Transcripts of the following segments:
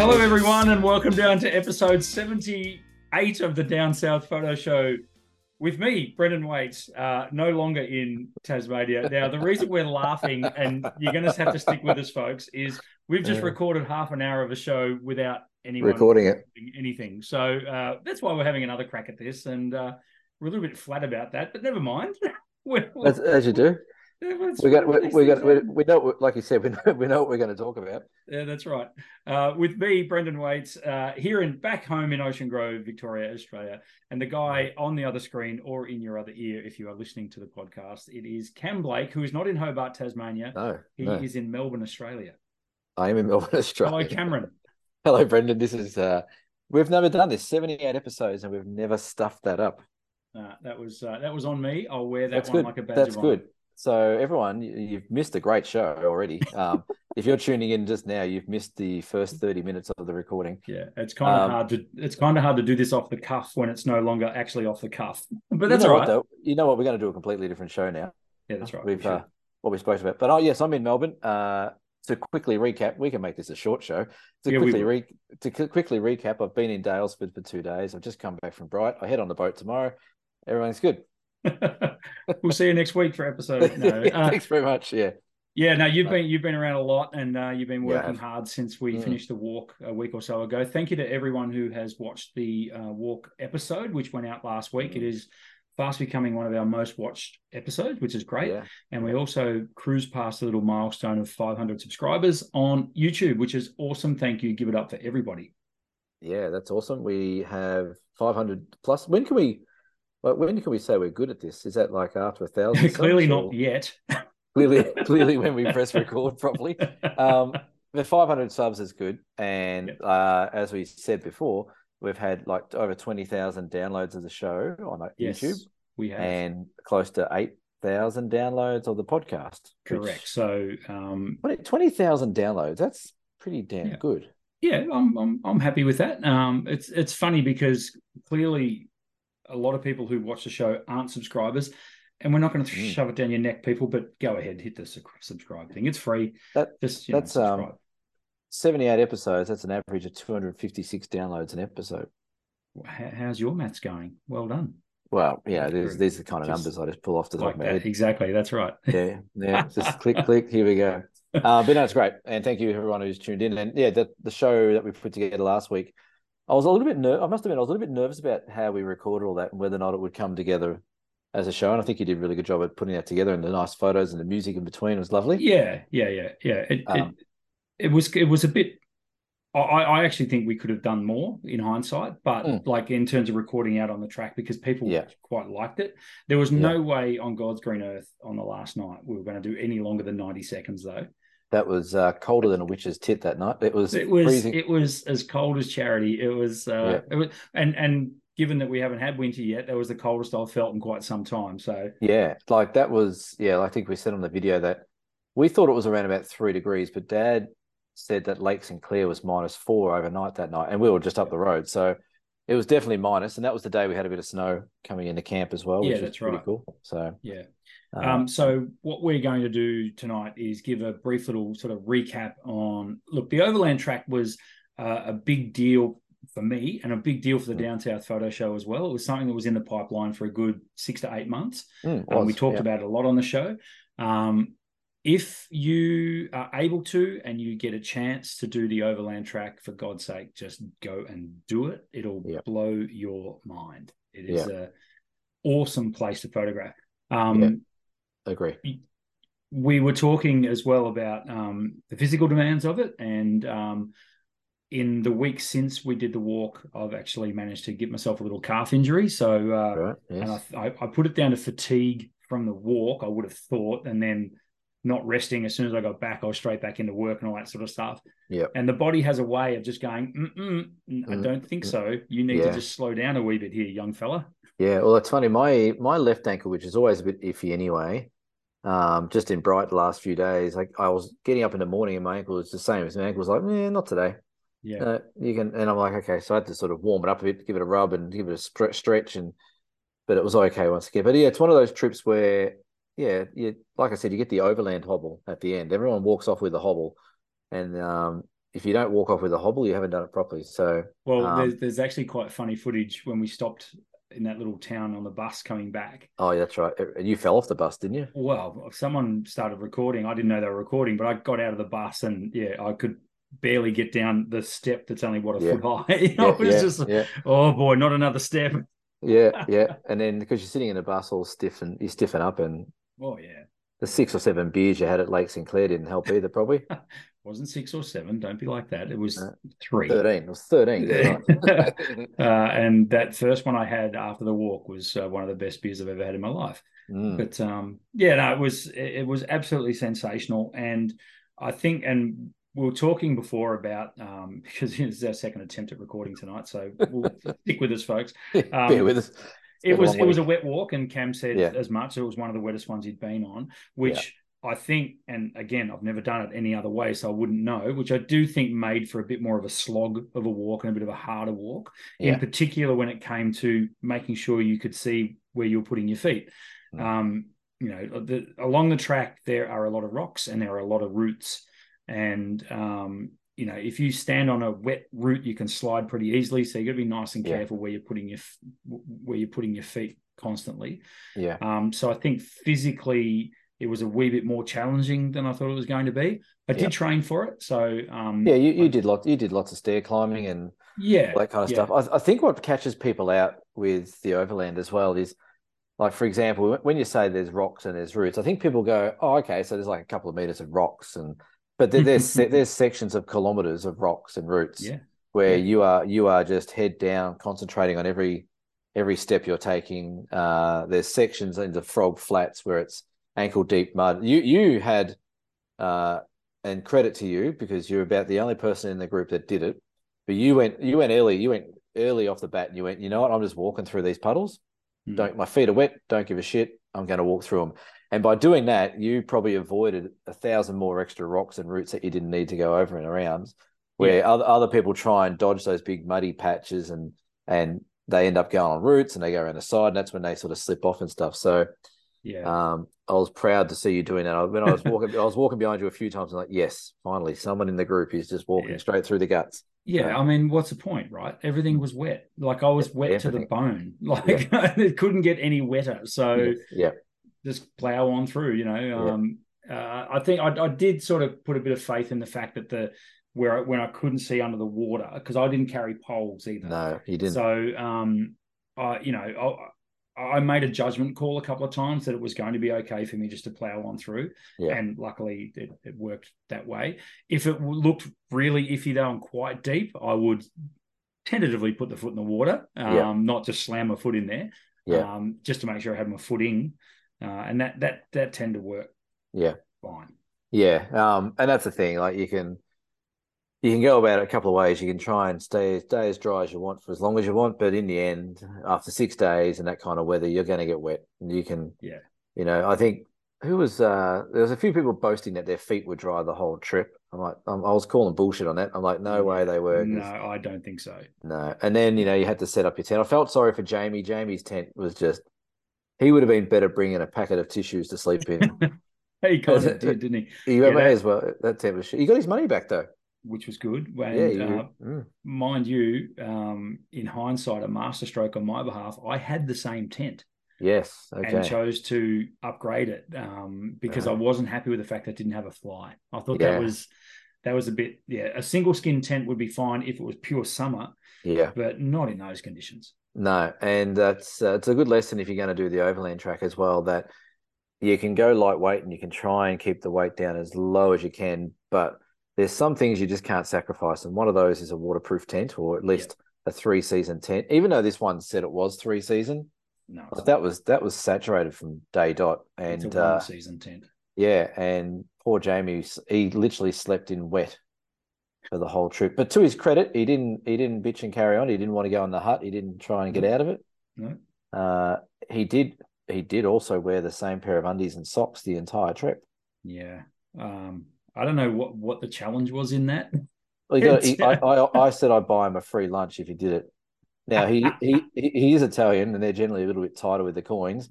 Hello, everyone, and welcome down to episode 78 of the Down South Photo Show with me, Brendan Waites, uh, no longer in Tasmania. Now, the reason we're laughing, and you're going to have to stick with us, folks, is we've just Yeah. recorded half an hour of a show without anyone recording it. anything. So uh, that's why we're having another crack at this, and uh, we're a little bit flat about that, but never mind. We're- As, as you do. We got we, we got we, we know like you said we know we know what we're going to talk about. Yeah, that's right. Uh, with me, Brendan Waites, uh, here in back home in Ocean Grove, Victoria, Australia, and the guy on the other screen or in your other ear, if you are listening to the podcast, it is Cam Blake, who is not in Hobart, Tasmania. No, He no. is in Melbourne, Australia. I am in Melbourne, Australia. Hello, Cameron. Hello, Brendan. This is uh we've never done this. Seventy eight episodes and we've never stuffed that up. Uh, that was uh, that was on me. I'll wear that That's one good. like a badge That's of honor. So everyone, you- you've missed a great show already. Um, if you're tuning in just now, you've missed the first thirty minutes of the recording. Yeah, it's kind of Um, hard to it's kind of hard to do this off the cuff when it's no longer actually off the cuff. But You that's know all what, though? You know what? We're going to do a completely different show now. Yeah, that's right. We've We uh, what we spoke about. But oh yes, I'm in Melbourne. Uh, to quickly recap, we can make this a short show. To Yeah, quickly re- to qu- quickly recap, I've been in Daylesford for two days. I've just come back from Bright. I head on the boat tomorrow. Everything's good. We'll see you next week for episode. No, uh, Thanks very much. Yeah, Yeah, no, you've been you've been around a lot, and uh, you've been working have. hard since we Mm. finished the walk a week or so ago. Thank you to everyone who has watched the uh, walk episode, which went out last week. Mm. It is fast becoming one of our most watched episodes, which is great. yeah. And we also cruised past the little milestone of 500 subscribers on YouTube, which is awesome. Thank you. Give it up for everybody. Yeah, that's awesome. We have 500 plus. When can we? Well, when can we say we're good at this? Is that like after a thousand? Clearly not or- yet. Clearly, clearly, when we press record properly. um, the 500 subs is good, and Yep. uh, as we said before, we've had like over 20,000 downloads of the show on yes, YouTube, we have. and close to 8,000 downloads of the podcast. Correct. So, um, 20 20,000 downloads. That's pretty damn Yeah. good. yeah, I'm I'm I'm happy with that. Um, it's it's funny because clearly a lot of people who watch the show aren't subscribers, and we're not going to Mm. shove it down your neck, people. But go ahead, hit the subscribe thing. It's free. That Just you know, that's, um, 78 episodes. That's an average of 256 downloads an episode. How, how's your maths going? Well done. Well, yeah, these these are the kind of Just numbers I just pull off the top Like of my head. Exactly. That's right. Yeah, yeah. Just click, click. Here we go. Uh, but no, it's great, and thank you everyone who's tuned in. And yeah, the the show that we put together last week, I was a little bit ner- I must admit, I was a little bit nervous about how we recorded all that and whether or not it would come together as a show. And I think you did a really good job at putting that together, and the nice photos and the music in between was lovely. Yeah, yeah, yeah, yeah. It, Um, it, it was it was a bit. I, I actually think we could have done more in hindsight, but Mm. like in terms of recording out on the track, because people Yeah. quite liked it. There was no way on God's green earth on the last night we were going to do any longer than ninety seconds, though. That was uh, colder than a witch's tit that night. It was It was freezing. it was as cold as charity. It was uh, it was, and and given that we haven't had winter yet, that was the coldest I've felt in quite some time. So Yeah, like that was yeah. I think we said on the video that we thought it was around about three degrees, but Dad said that Lake St Clair was minus four overnight that night, and we were just up the road, so it was definitely minus. And that was the day we had a bit of snow coming into camp as well, Yeah, which was that's pretty right. cool. So yeah. Um, Um, so what we're going to do tonight is give a brief little sort of recap on. Look, the Overland Track was uh, a big deal for me and a big deal for the Mm. Down South Photo Show as well. It was something that was in the pipeline for a good six to eight months. mm, Um, we talked yeah. about it a lot on the show. Um, if you are able to and you get a chance to do the Overland Track, for God's sake, just go and do it. It'll Yep. blow your mind. It is Yeah. a awesome place to photograph. Um, Yeah. Agree. we were talking as well about um, the physical demands of it, and um, in the week since we did the walk, I've actually managed to get myself a little calf injury. So, uh, Right? and Yes. I, I, I put it down to fatigue from the walk. I would have thought, and then not resting. As soon as I got back, I was straight back into work and all that sort of stuff. Yep. And the body has a way of just going, Mm-mm, I Mm, don't think mm. so. You need Yeah. to just slow down a wee bit here, young fella. Yeah, well, it's funny. My my left ankle, which is always a bit iffy anyway, um, just in Bright the last few days, like I was getting up in the morning and my ankle was the same as my ankle was like, eh, not today. Yeah. Uh, you can, and I'm like, okay, so I had to sort of warm it up a bit, give it a rub, and give it a stretch, and but it was okay once again. But yeah, it's one of those trips where, yeah, you like I said, you get the overland hobble at the end. Everyone walks off with a hobble, and um, if you don't walk off with a hobble, you haven't done it properly. So, Well, Um, there's, there's actually quite funny footage when we stopped in that little town on the bus coming back. oh, that's right. Uh, and you fell off the bus, didn't you? Well, someone started recording. I didn't know they were recording, but I got out of the bus and yeah, I could barely get down the step that's only what a Yeah. foot high. You know, Yeah, it was yeah, just yeah, oh boy, not another step. yeah, yeah. And then because you're sitting in a bus all stiff and you stiffen up, and Oh yeah. the six or seven beers you had at Lake St Clair didn't help either, probably. Wasn't six or seven. Don't be like that. It was Uh, three. 13. It was 13. right. uh, and that first one I had after the walk was uh, one of the best beers I've ever had in my life. Mm, But um, yeah, no, it was it, it was absolutely sensational, and I think, and we were talking before about um, because this is our second attempt at recording tonight, so we'll stick with us, folks. Bear with us. It was it was a wet walk, and Cam said Yeah. as much. It was one of the wettest ones he'd been on, which I think, and again, I've never done it any other way, so I wouldn't know. Which I do think made for a bit more of a slog of a walk and a bit of a harder walk, Yeah. in particular when it came to making sure you could see where you're putting your feet. Mm. Um, you know, the, along the track there are a lot of rocks and there are a lot of roots, and um, you know, if you stand on a wet root, you can slide pretty easily. So you got to be nice and Yeah. careful where you're putting your where you're putting your feet constantly. Yeah. Um, so I think physically it was a wee bit more challenging than I thought it was going to be. I did Yeah. train for it, so um, Yeah, you, you did lots. You did lots of stair climbing and yeah, that kind of yeah. stuff. I, I think what catches people out with the overland as well is, like for example, when you say there's rocks and there's roots, I think people go, "Oh, okay, so there's like a couple of meters of rocks," and but there, there's there's sections of kilometers of rocks and roots yeah, where yeah. you are you are just head down, concentrating on every every step you're taking. Uh, there's sections into frog flats where it's ankle deep mud. You you had, uh, and credit to you because you're about the only person in the group that did it. But you went you went early. You went early off the bat. And you went. You know what? I'm just walking through these puddles. Mm. Don't my feet are wet. Don't give a shit. I'm going to walk through them. And by doing that, you probably avoided a thousand more extra rocks and roots that you didn't need to go over and around. Where Yeah. other other people try and dodge those big muddy patches and and they end up going on roots and they go around the side and that's when they sort of slip off and stuff. So yeah. um, I was proud to see you doing that. I- When I was walking, I was walking behind you a few times. and like, yes, finally, someone in the group is just walking Yeah. straight through the guts. Yeah, I mean, what's the point, right? Everything was wet. Like I was wet to the bone. Like it couldn't get any wetter. So yeah, just plow on through, you know. Yeah. Um, uh, I think I, I did sort of put a bit of faith in the fact that the where I- when I couldn't see under the water because I didn't carry poles either. no, you didn't. So, um, I you know, I, made a judgment call a couple of times that it was going to be okay for me just to plow on through, Yeah. and luckily it, it worked that way. If it looked really iffy though and quite deep, I would tentatively put the foot in the water, um, Yeah. not just slam my foot in there, Yeah. um, just to make sure I had my foot in, uh, and that that that tend to work yeah, fine. yeah. Um, and that's the thing. Like you can, you can go about it a couple of ways. You can try and stay stay as dry as you want for as long as you want, but in the end, after six days and that kind of weather, you're going to get wet. And you can, Yeah. you know, I think who was uh there was a few people boasting that their feet were dry the whole trip. I'm like, I was calling bullshit on that. I'm like, no way they were. No, I don't think so. No. And then, you know, you had to set up your tent. I felt sorry for Jamie. Jamie's tent was just, he would have been better bringing a packet of tissues to sleep in. He kind of did, didn't he? He Yeah, that- as well. That tent was shit. He got his money back though. Which was good. And, yeah. You, uh, mm, mind you, um, in hindsight, a masterstroke on my behalf, I had the same tent yes. Okay. And chose to upgrade it um, because I Uh-huh. wasn't happy with the fact that it didn't have a fly. I thought Yeah. that was that was a bit yeah. A single skin tent would be fine if it was pure summer, yeah. but not in those conditions. No. And that's, uh, it's a good lesson if you're going to do the overland track as well, that you can go lightweight and you can try and keep the weight down as low as you can, but there's some things you just can't sacrifice. And one of those is a waterproof tent or at least a three season tent, even though this one said it was three season. No, Like that was that was saturated from day dot, it's and one uh, season tent. yeah, and poor Jamie, he literally slept in wet for the whole trip. But to his credit, he didn't he didn't bitch and carry on. He didn't want to go in the hut. He didn't try and get out of it. No. Uh, he did he did also wear the same pair of undies and socks the entire trip. Yeah. Um, I don't know what what the challenge was in that. Well, he got, he, I, I I said I'd buy him a free lunch if he did it. Now he he he is Italian, and they're generally a little bit tighter with the coins.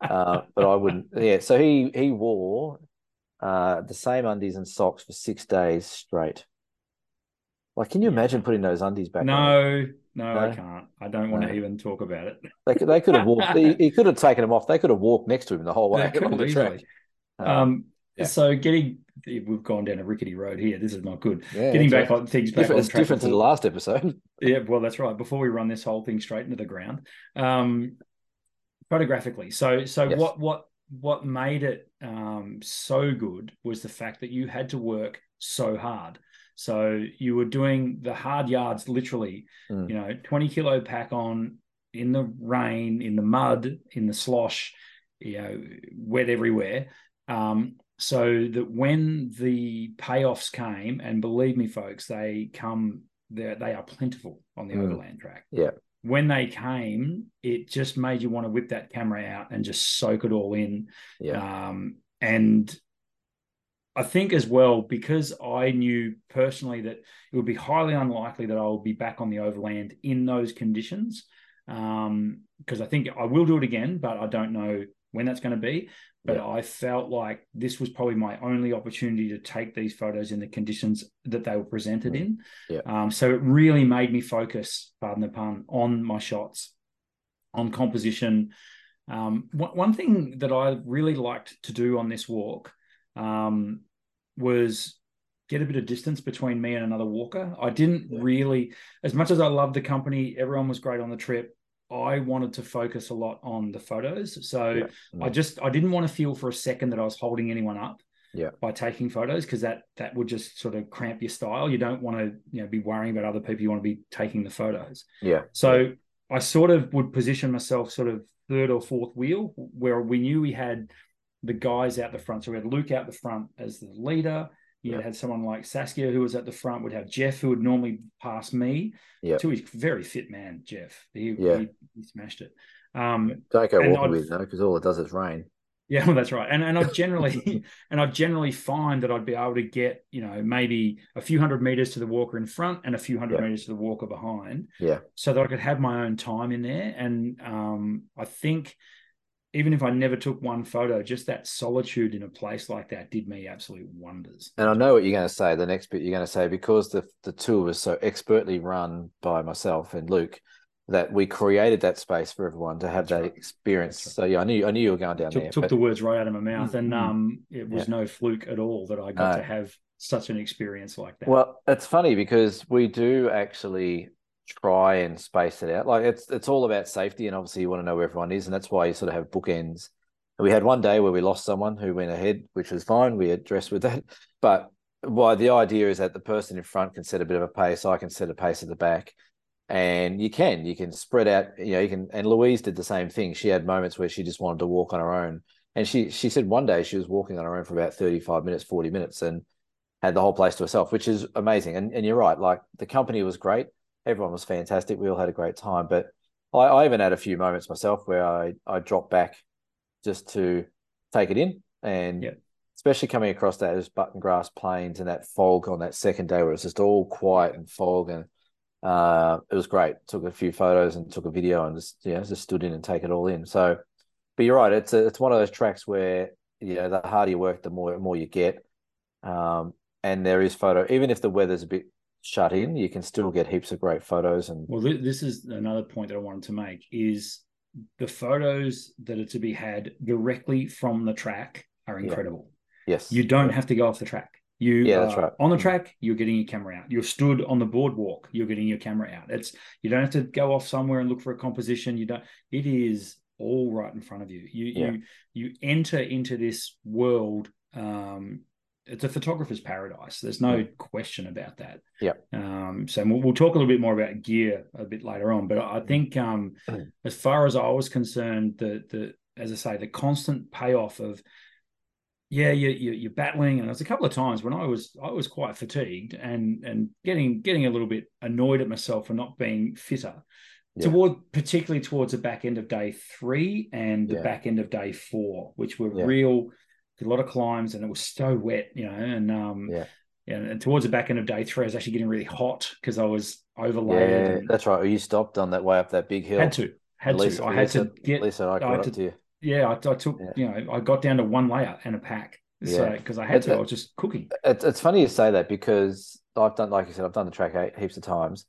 Uh, but I wouldn't. Yeah, so he he wore uh, the same undies and socks for six days straight. Like, can you imagine putting those undies back? on? No, no, I can't. I don't want No. to even talk about it. They could, they could have walked. he, he could have taken them off. They could have walked next to him the whole way They on have the track. easily. Um, yeah. so getting we've gone down a rickety road here. This is not good. yeah, getting back right. on things back different, on it's track different to the last episode. Yeah, well, that's right. Before we run this whole thing straight into the ground, um, photographically. So, so Yes. what what what made it um, so good was the fact that you had to work so hard. So you were doing the hard yards literally. Mm. You know, twenty kilo pack on in the rain, in the mud, in the slosh, you know, wet everywhere. Um, so that when the payoffs came, and believe me, folks, they come they they are plentiful on the Mm. overland track. Yeah. When they came, it just made you want to whip that camera out and just soak it all in. Yeah. Um, and I think as well, because I knew personally that it would be highly unlikely that I will be back on the overland in those conditions. Um, because I think I will do it again, but I don't know when that's going to be. But Yeah. I felt like this was probably my only opportunity to take these photos in the conditions that they were presented Mm. in. Yeah. Um, so it really made me focus, pardon the pun, on my shots, on composition. Um, one, thing that I really liked to do on this walk um, was get a bit of distance between me and another walker. I didn't Yeah. really, as much as I loved the company, everyone was great on the trip. I wanted to focus a lot on the photos. So Yeah. I mm. just I didn't want to feel for a second that I was holding anyone up Yeah. by taking photos because that that would just sort of cramp your style. You don't want to you know be worrying about other people. You want to be taking the photos. Yeah. So I sort of would position myself sort of third or fourth wheel where we knew we had the guys out the front. So we had Luke out the front as the leader. You Yeah. had someone like Saskia who was at the front. We'd have Jeff who would normally pass me. Yeah. To his very fit man, Jeff. He, Yeah. he, he smashed it. Um, Don't go walking I'd- with no, because all it does is rain. yeah, well, that's right. And and I generally and I generally find that I'd be able to get, you know, maybe a few hundred meters to the walker in front and a few hundred Yeah. meters to the walker behind. Yeah. So that I could have my own time in there. And um, I think even if I never took one photo, just that solitude in a place like that did me absolute wonders. And I know what you're going to say. The next bit you're going to say because the the tour was so expertly run by myself and Luke that we created that space for everyone to have That's that right. experience. That's So yeah, I knew I knew you were going down took, there. took but- the words right out of my mouth. And Mm. um, it was no fluke at all that I got No. to have such an experience like that. Well, it's funny because we do actually try and space it out. Like it's it's all about safety, and obviously you want to know where everyone is, and that's why you sort of have bookends. We had one day where we lost someone who went ahead, which was fine. We addressed with that, but why the idea is that the person in front can set a bit of a pace, I can set a pace at the back, and you can you can spread out. You know, you can. And Louise did the same thing. She had moments where she just wanted to walk on her own, and she she said one day she was walking on her own for about thirty five minutes, forty minutes, and had the whole place to herself, which is amazing. And and you're right, like the company was great, everyone was fantastic, we all had a great time. But I, I even had a few moments myself where I I dropped back just to take it in, and Yeah. especially coming across those button grass plains and that fog on that second day where it's just all quiet and fog and. Uh, it was great. Took a few photos and took a video and just yeah, just stood in and take it all in. So, but you're right. It's a, it's one of those tracks where you know the harder you work, the more more you get. Um, and there is photo, even if the weather's a bit shut in, you can still get heaps of great photos. And Well, this is another point that I wanted to make is the photos that are to be had directly from the track are Yeah. incredible. yes, You don't have to go off the track. You Yeah, that's right. on the Mm. track, you're getting your camera out. You're stood on the boardwalk, you're getting your camera out. It's you don't have to go off somewhere and look for a composition. You don't it is all right in front of you. You Yeah. you you enter into this world um it's a photographer's paradise. There's no question about that. Yeah. Um, so we'll, we'll talk a little bit more about gear a bit later on. But I think um, Mm. as far as I was concerned, the the as I say, the constant payoff of yeah, you, you you're battling, and there's a couple of times when I was I was quite fatigued and and getting getting a little bit annoyed at myself for not being fitter. Yeah. Toward particularly towards the back end of day three and the Yeah. back end of day four, which were Yeah. real a lot of climbs and it was so wet, you know, and um Yeah. and, and towards the back end of day three, I was actually getting really hot because I was overlaid. yeah, that's right. You stopped on that way up that big hill. had to, had At least- to. I had to get At least I I had up to- to you. yeah, I, I took, Yeah. you know, I got down to one layer and a pack. So Yeah. because I had It- to, I was just cooking. It's it's funny you say that because I've done, like you said, I've done the track eight heaps of times,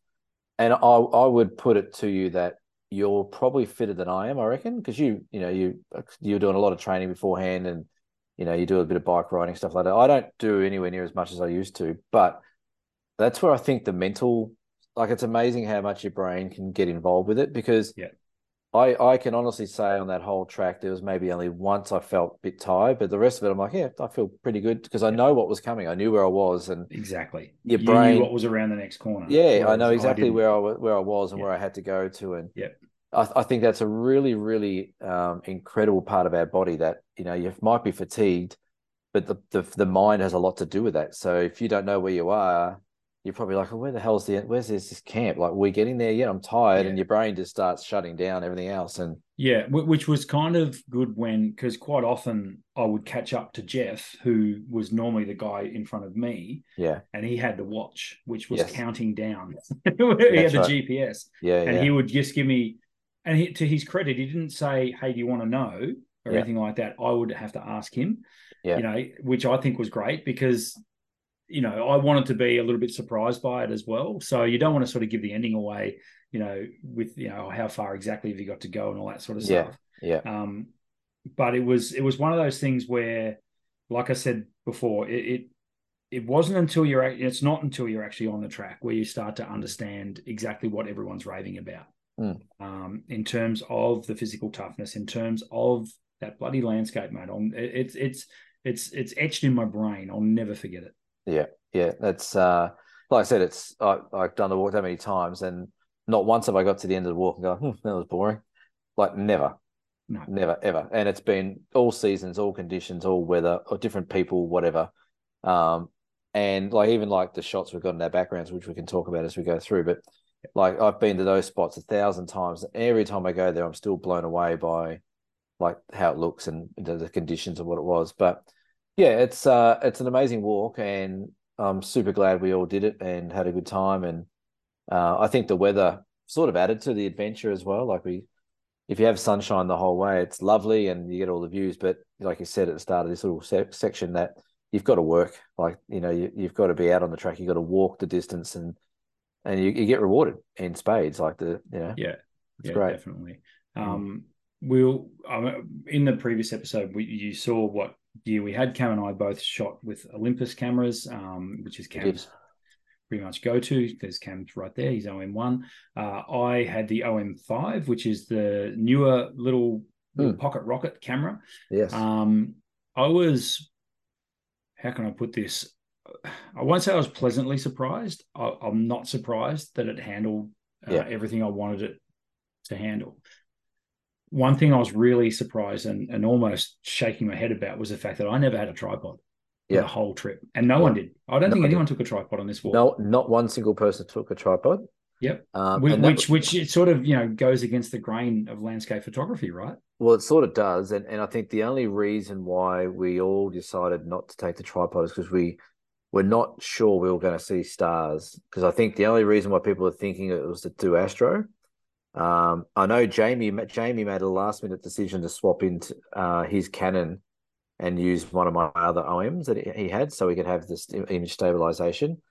and I I would put it to you that you're probably fitter than I am, I reckon, because you you know you you're doing a lot of training beforehand, and you know you do a bit of bike riding stuff like that. I don't do anywhere near as much as I used to, but that's where I think the mental, like it's amazing how much your brain can get involved with it because Yeah. I, I can honestly say on that whole track, there was maybe only once I felt a bit tired, but the rest of it, I'm like, yeah, I feel pretty good because I know what was coming. I knew where I was, and Exactly. Your you brain- knew what was around the next corner. yeah, I know exactly didn't. where I where I was and Yeah. where I had to go to, and Yeah. I, I think that's a really really um, incredible part of our body that you know you might be fatigued, but the, the the mind has a lot to do with that. So if you don't know where you are, you're probably like, oh, where the hell's the where's this, this camp? Like we're getting there yet? I'm tired, Yeah. and your brain just starts shutting down everything else, and Yeah, which was kind of good when, because quite often I would catch up to Jeff, who was normally the guy in front of me, yeah, and he had the watch, which was Yes. counting down. he had the right. GPS, yeah, and yeah, he would just give me, and he, to his credit, he didn't say, "Hey, do you want to know?" or Yeah. anything like that. I would have to ask him, Yeah. you know, which I think was great because, you know, I wanted to be a little bit surprised by it as well. So you don't want to sort of give the ending away, you know, with you know how far exactly have you got to go and all that sort of Yeah. stuff. yeah, Um, but it was it was one of those things where, like I said before, it it, it wasn't until you're it's not until you're actually on the track where you start to understand exactly what everyone's raving about. Mm. Um, in terms of the physical toughness, in terms of that bloody landscape, mate. On it's it's it's it's etched in my brain. I'll never forget it. yeah. Yeah. That's uh, like I said, it's I, I've done the walk that many times, and not once have I got to the end of the walk and go, hmm, that was boring. Like never, No. never, ever. And it's been all seasons, all conditions, all weather, or different people, whatever. Um, and like even like the shots we've got in our backgrounds, which we can talk about as we go through. But like I've been to those spots a thousand times. Every time I go there, I'm still blown away by like how it looks and the, conditions of what it was. But yeah, it's uh it's an amazing walk, and I'm super glad we all did it and had a good time. And uh, I think the weather sort of added to the adventure as well. Like we, if you have sunshine the whole way, it's lovely and you get all the views. But like you said at the start of this little se- section, that you've got to work. Like you know, you, you've got to be out on the track. You've got to walk the distance, and and you, you get rewarded in spades. Like the you know, Yeah, it's yeah, great. definitely. Um, we'll um, in the previous episode, we, you saw what gear we had. Cam and I both shot with Olympus cameras, um, which is Cam's pretty much go to. There's Cam's right there. He's OM one. Uh, I had the OM five, which is the newer little, little Hmm. pocket rocket camera. Yes. Um, I was, how can I put this? I won't say I was pleasantly surprised. I, I'm not surprised that it handled uh, Yeah. everything I wanted it to handle. One thing I was really surprised and, and almost shaking my head about was the fact that I never had a tripod Yeah. the whole trip, and no one did. I don't No think one anyone took a tripod on this walk. no, not one single person took a tripod. Yep. Um, Whi- and that- which which it sort of you know goes against the grain of landscape photography, right? Well, it sort of does, and and I think the only reason why we all decided not to take the tripod is because we were not sure we were going to see stars. Because I think the only reason why people are thinking it was to do astro. Um, I know Jamie Jamie made a last minute decision to swap into uh, his Canon and use one of my other OMs that he had, so we could have this image stabilization.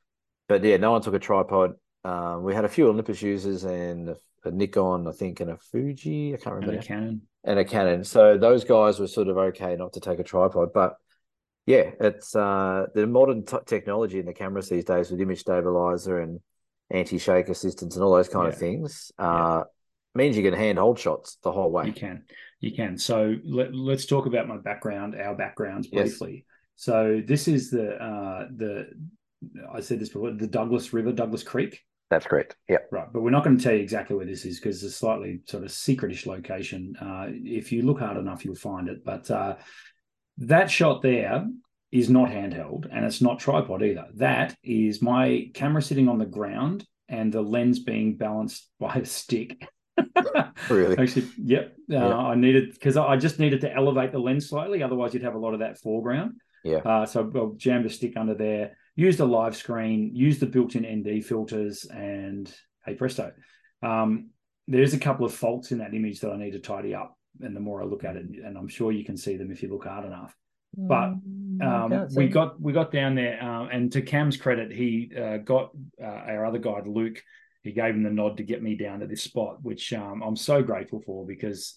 But yeah, no one took a tripod. Um, we had a few Olympus users and a, a Nikon, I think, and a Fuji. I can't remember. And a Canon. and a Canon. So those guys were sort of okay not to take a tripod, but yeah, it's uh, the modern t- technology in the cameras these days with image stabilizer and anti-shake assistance and all those kind of things uh, means you can hand hold shots the whole way. You can, you can. So let, let's talk about my background, our backgrounds Yes. briefly. So this is the uh, the I said this before, the Douglas River, Douglas Creek, That's correct. Yeah, right? But we're not going to tell you exactly where this is because it's a slightly sort of secretish location. Uh, if you look hard enough, you'll find it. But uh, that shot there is not handheld and it's not tripod either. That is my camera sitting on the ground and the lens being balanced by a stick. really. Actually, yep. Uh, Yeah. I needed because I just needed to elevate the lens slightly. Otherwise, you'd have a lot of that foreground. Yeah. Uh, so I jammed a stick under there, used a live screen, used the built-in ND filters, and hey presto. Um, there's a couple of faults in that image that I need to tidy up. And the more I look at it, and I'm sure you can see them if you look hard enough. but um, we got we got down there, uh, and to Cam's credit, he uh, got uh, our other guide Luke. He gave him the nod to get me down to this spot, which um, I'm so grateful for because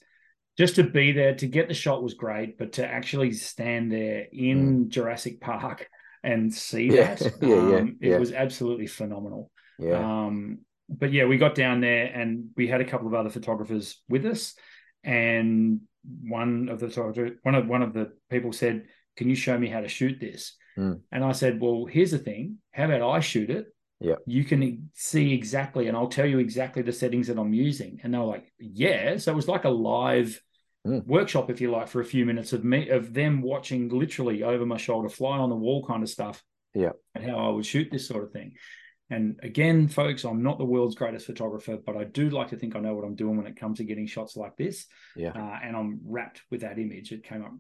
just to be there to get the shot was great, but to actually stand there in mm. Jurassic Park and see yeah. that, yeah, um, yeah, it was absolutely phenomenal. Yeah. Um, but yeah, we got down there and we had a couple of other photographers with us, and one of the one of one of the people said, "Can you show me how to shoot this?" Mm. And I said, "Well, here's the thing. How about I shoot it? Yeah, you can see exactly, and I'll tell you exactly the settings that I'm using." And they were like, "Yeah." So it was like a live mm. workshop, if you like, for a few minutes of me of them watching literally over my shoulder, fly on the wall kind of stuff. Yeah, and how I would shoot this sort of thing. And again, folks, I'm not the world's greatest photographer, but I do like to think I know what I'm doing when it comes to getting shots like this. Yeah. Uh, and I'm wrapped with that image. It came up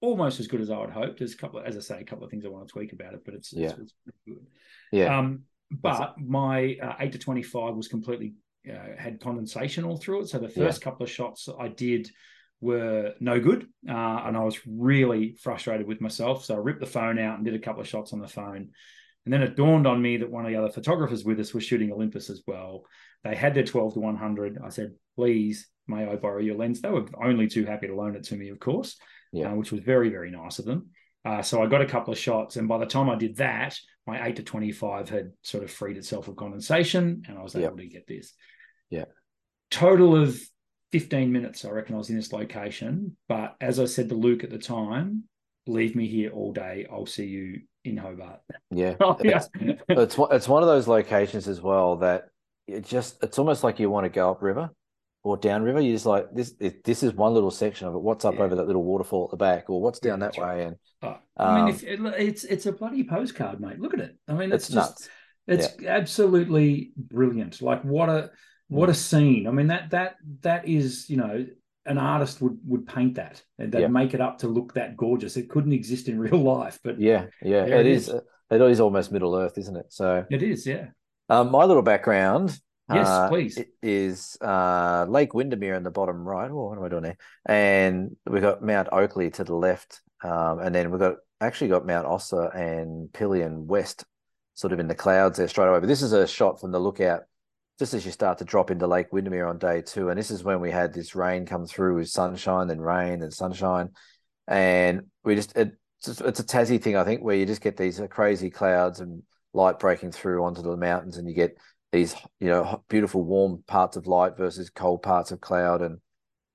almost as good as I would hope. There's a couple, of, as I say, a couple of things I want to tweak about it, but it's, yeah. it's, it's good. Yeah. Um, but my uh, eight to 25 was completely uh, had condensation all through it. So the first yeah. couple of shots I did were no good. Uh, and I was really frustrated with myself. So I ripped the phone out and did a couple of shots on the phone. And then it dawned on me that one of the other photographers with us was shooting Olympus as well. They had their 12 to 100. I said, please, may I borrow your lens? They were only too happy to loan it to me, of course, yeah. uh, which was very, very nice of them. Uh, so I got a couple of shots. And by the time I did that, my 8 to 25 had sort of freed itself of condensation and I was able to get this. Yeah. Total of 15 minutes, I reckon I was in this location. But as I said to Luke at the time, leave me here all day. I'll see you in Hobart. Yeah, oh, yeah. it's it's one of those locations as well that it just it's almost like you want to go upriver or downriver. You're just like this. It, this is one little section of it. What's up yeah. over that little waterfall at the back, or what's down yeah, that way? Right. And oh, I mean, um, if it, it's it's a bloody postcard, mate. Look at it. I mean, it's, it's just nuts. it's yeah. absolutely brilliant. Like what a what a mm. scene. I mean that that that is you know an artist would would paint that and they'd yeah. make it up to look that gorgeous. It couldn't exist in real life, but yeah, yeah, it, it is. is. It is almost Middle Earth, isn't it? So it is, yeah. Um, my little background, yes, uh, please, is uh, Lake Windermere in the bottom right. Oh, what am I doing there? And we've got Mount Oakley to the left, um, and then we've got actually got Mount Ossa and Pelion West, sort of in the clouds there straight away. But this is a shot from the lookout just as you start to drop into Lake Windermere on day two. And this is when we had this rain come through with sunshine, then rain and sunshine. And we just, it, it's a Tassie thing, I think, where you just get these crazy clouds and light breaking through onto the mountains and you get these, you know, beautiful warm parts of light versus cold parts of cloud. And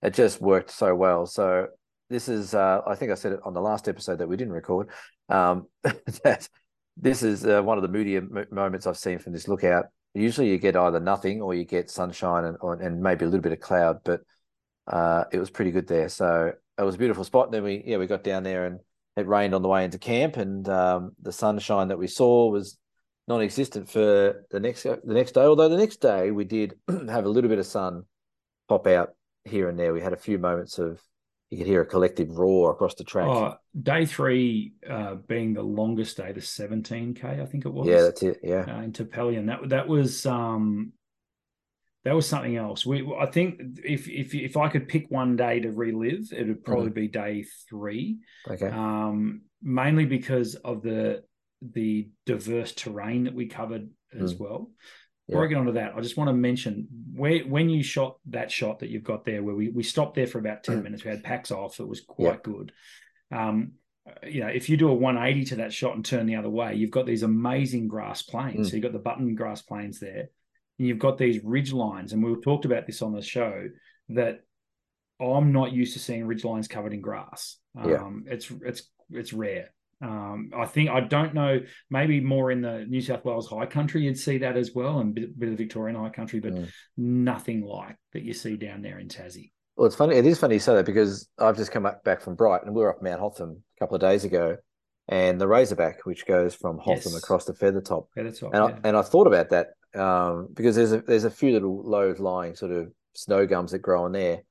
it just worked so well. So this is, uh, I think I said it on the last episode that we didn't record, um, that this is uh, one of the moodier moments I've seen from this lookout usually you get either nothing or you get sunshine and, or, and maybe a little bit of cloud, but uh, it was pretty good there. So it was a beautiful spot. And then we, yeah, we got down there and it rained on the way into camp, and um, the sunshine that we saw was non-existent for the next the next day. Although the next day we did have a little bit of sun pop out here and there. We had a few moments of you could hear a collective roar across the track. Oh, day three uh, being the longest day, the 17k, I think it was. Yeah, that's it. Yeah, uh, into Pelion. That that was um, that was something else. We, I think, if if if I could pick one day to relive, it would probably mm-hmm. be day three. Okay. Um, mainly because of the the diverse terrain that we covered as mm. well. Before yeah. I get onto that, I just want to mention where when you shot that shot that you've got there, where we, we stopped there for about 10 mm. minutes, we had packs off, it was quite yeah. good. Um, you know, if you do a 180 to that shot and turn the other way, you've got these amazing grass plains. Mm. So you've got the button grass plains there, and you've got these ridge lines. And we talked about this on the show that I'm not used to seeing ridge lines covered in grass. Um, yeah. it's it's it's rare. Um, I think I don't know. Maybe more in the New South Wales high country, you'd see that as well, and a bit, bit of Victorian high country, but mm. nothing like that you see down there in Tassie. Well, it's funny. It is funny you say that because I've just come back from Brighton. And we were up Mount Hotham a couple of days ago, and the Razorback, which goes from Hotham yes. across to Feathertop. Feathertop, and yeah. I, and I thought about that um, because there's a there's a few little low lying sort of snow gums that grow on there,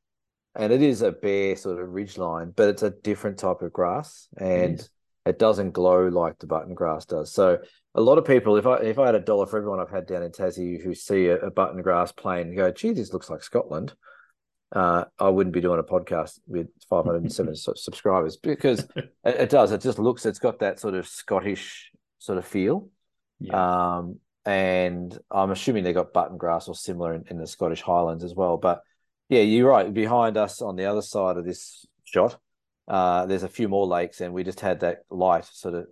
and it is a bare sort of ridge line, but it's a different type of grass, and it doesn't glow like the button grass does. So a lot of people, if I if I had a dollar for everyone I've had down in Tassie who see a, a button grass plain and go, gee, this looks like Scotland. uh, I wouldn't be doing a podcast with 507 subscribers because it, it, does. It just looks. It's got that sort of Scottish sort of feel. Yeah. Um, and I'm assuming they got button grass or similar in, in the Scottish Highlands as well. But yeah, you're right. Behind us on the other side of this shot, uh, there's a few more lakes, and we just had that light sort of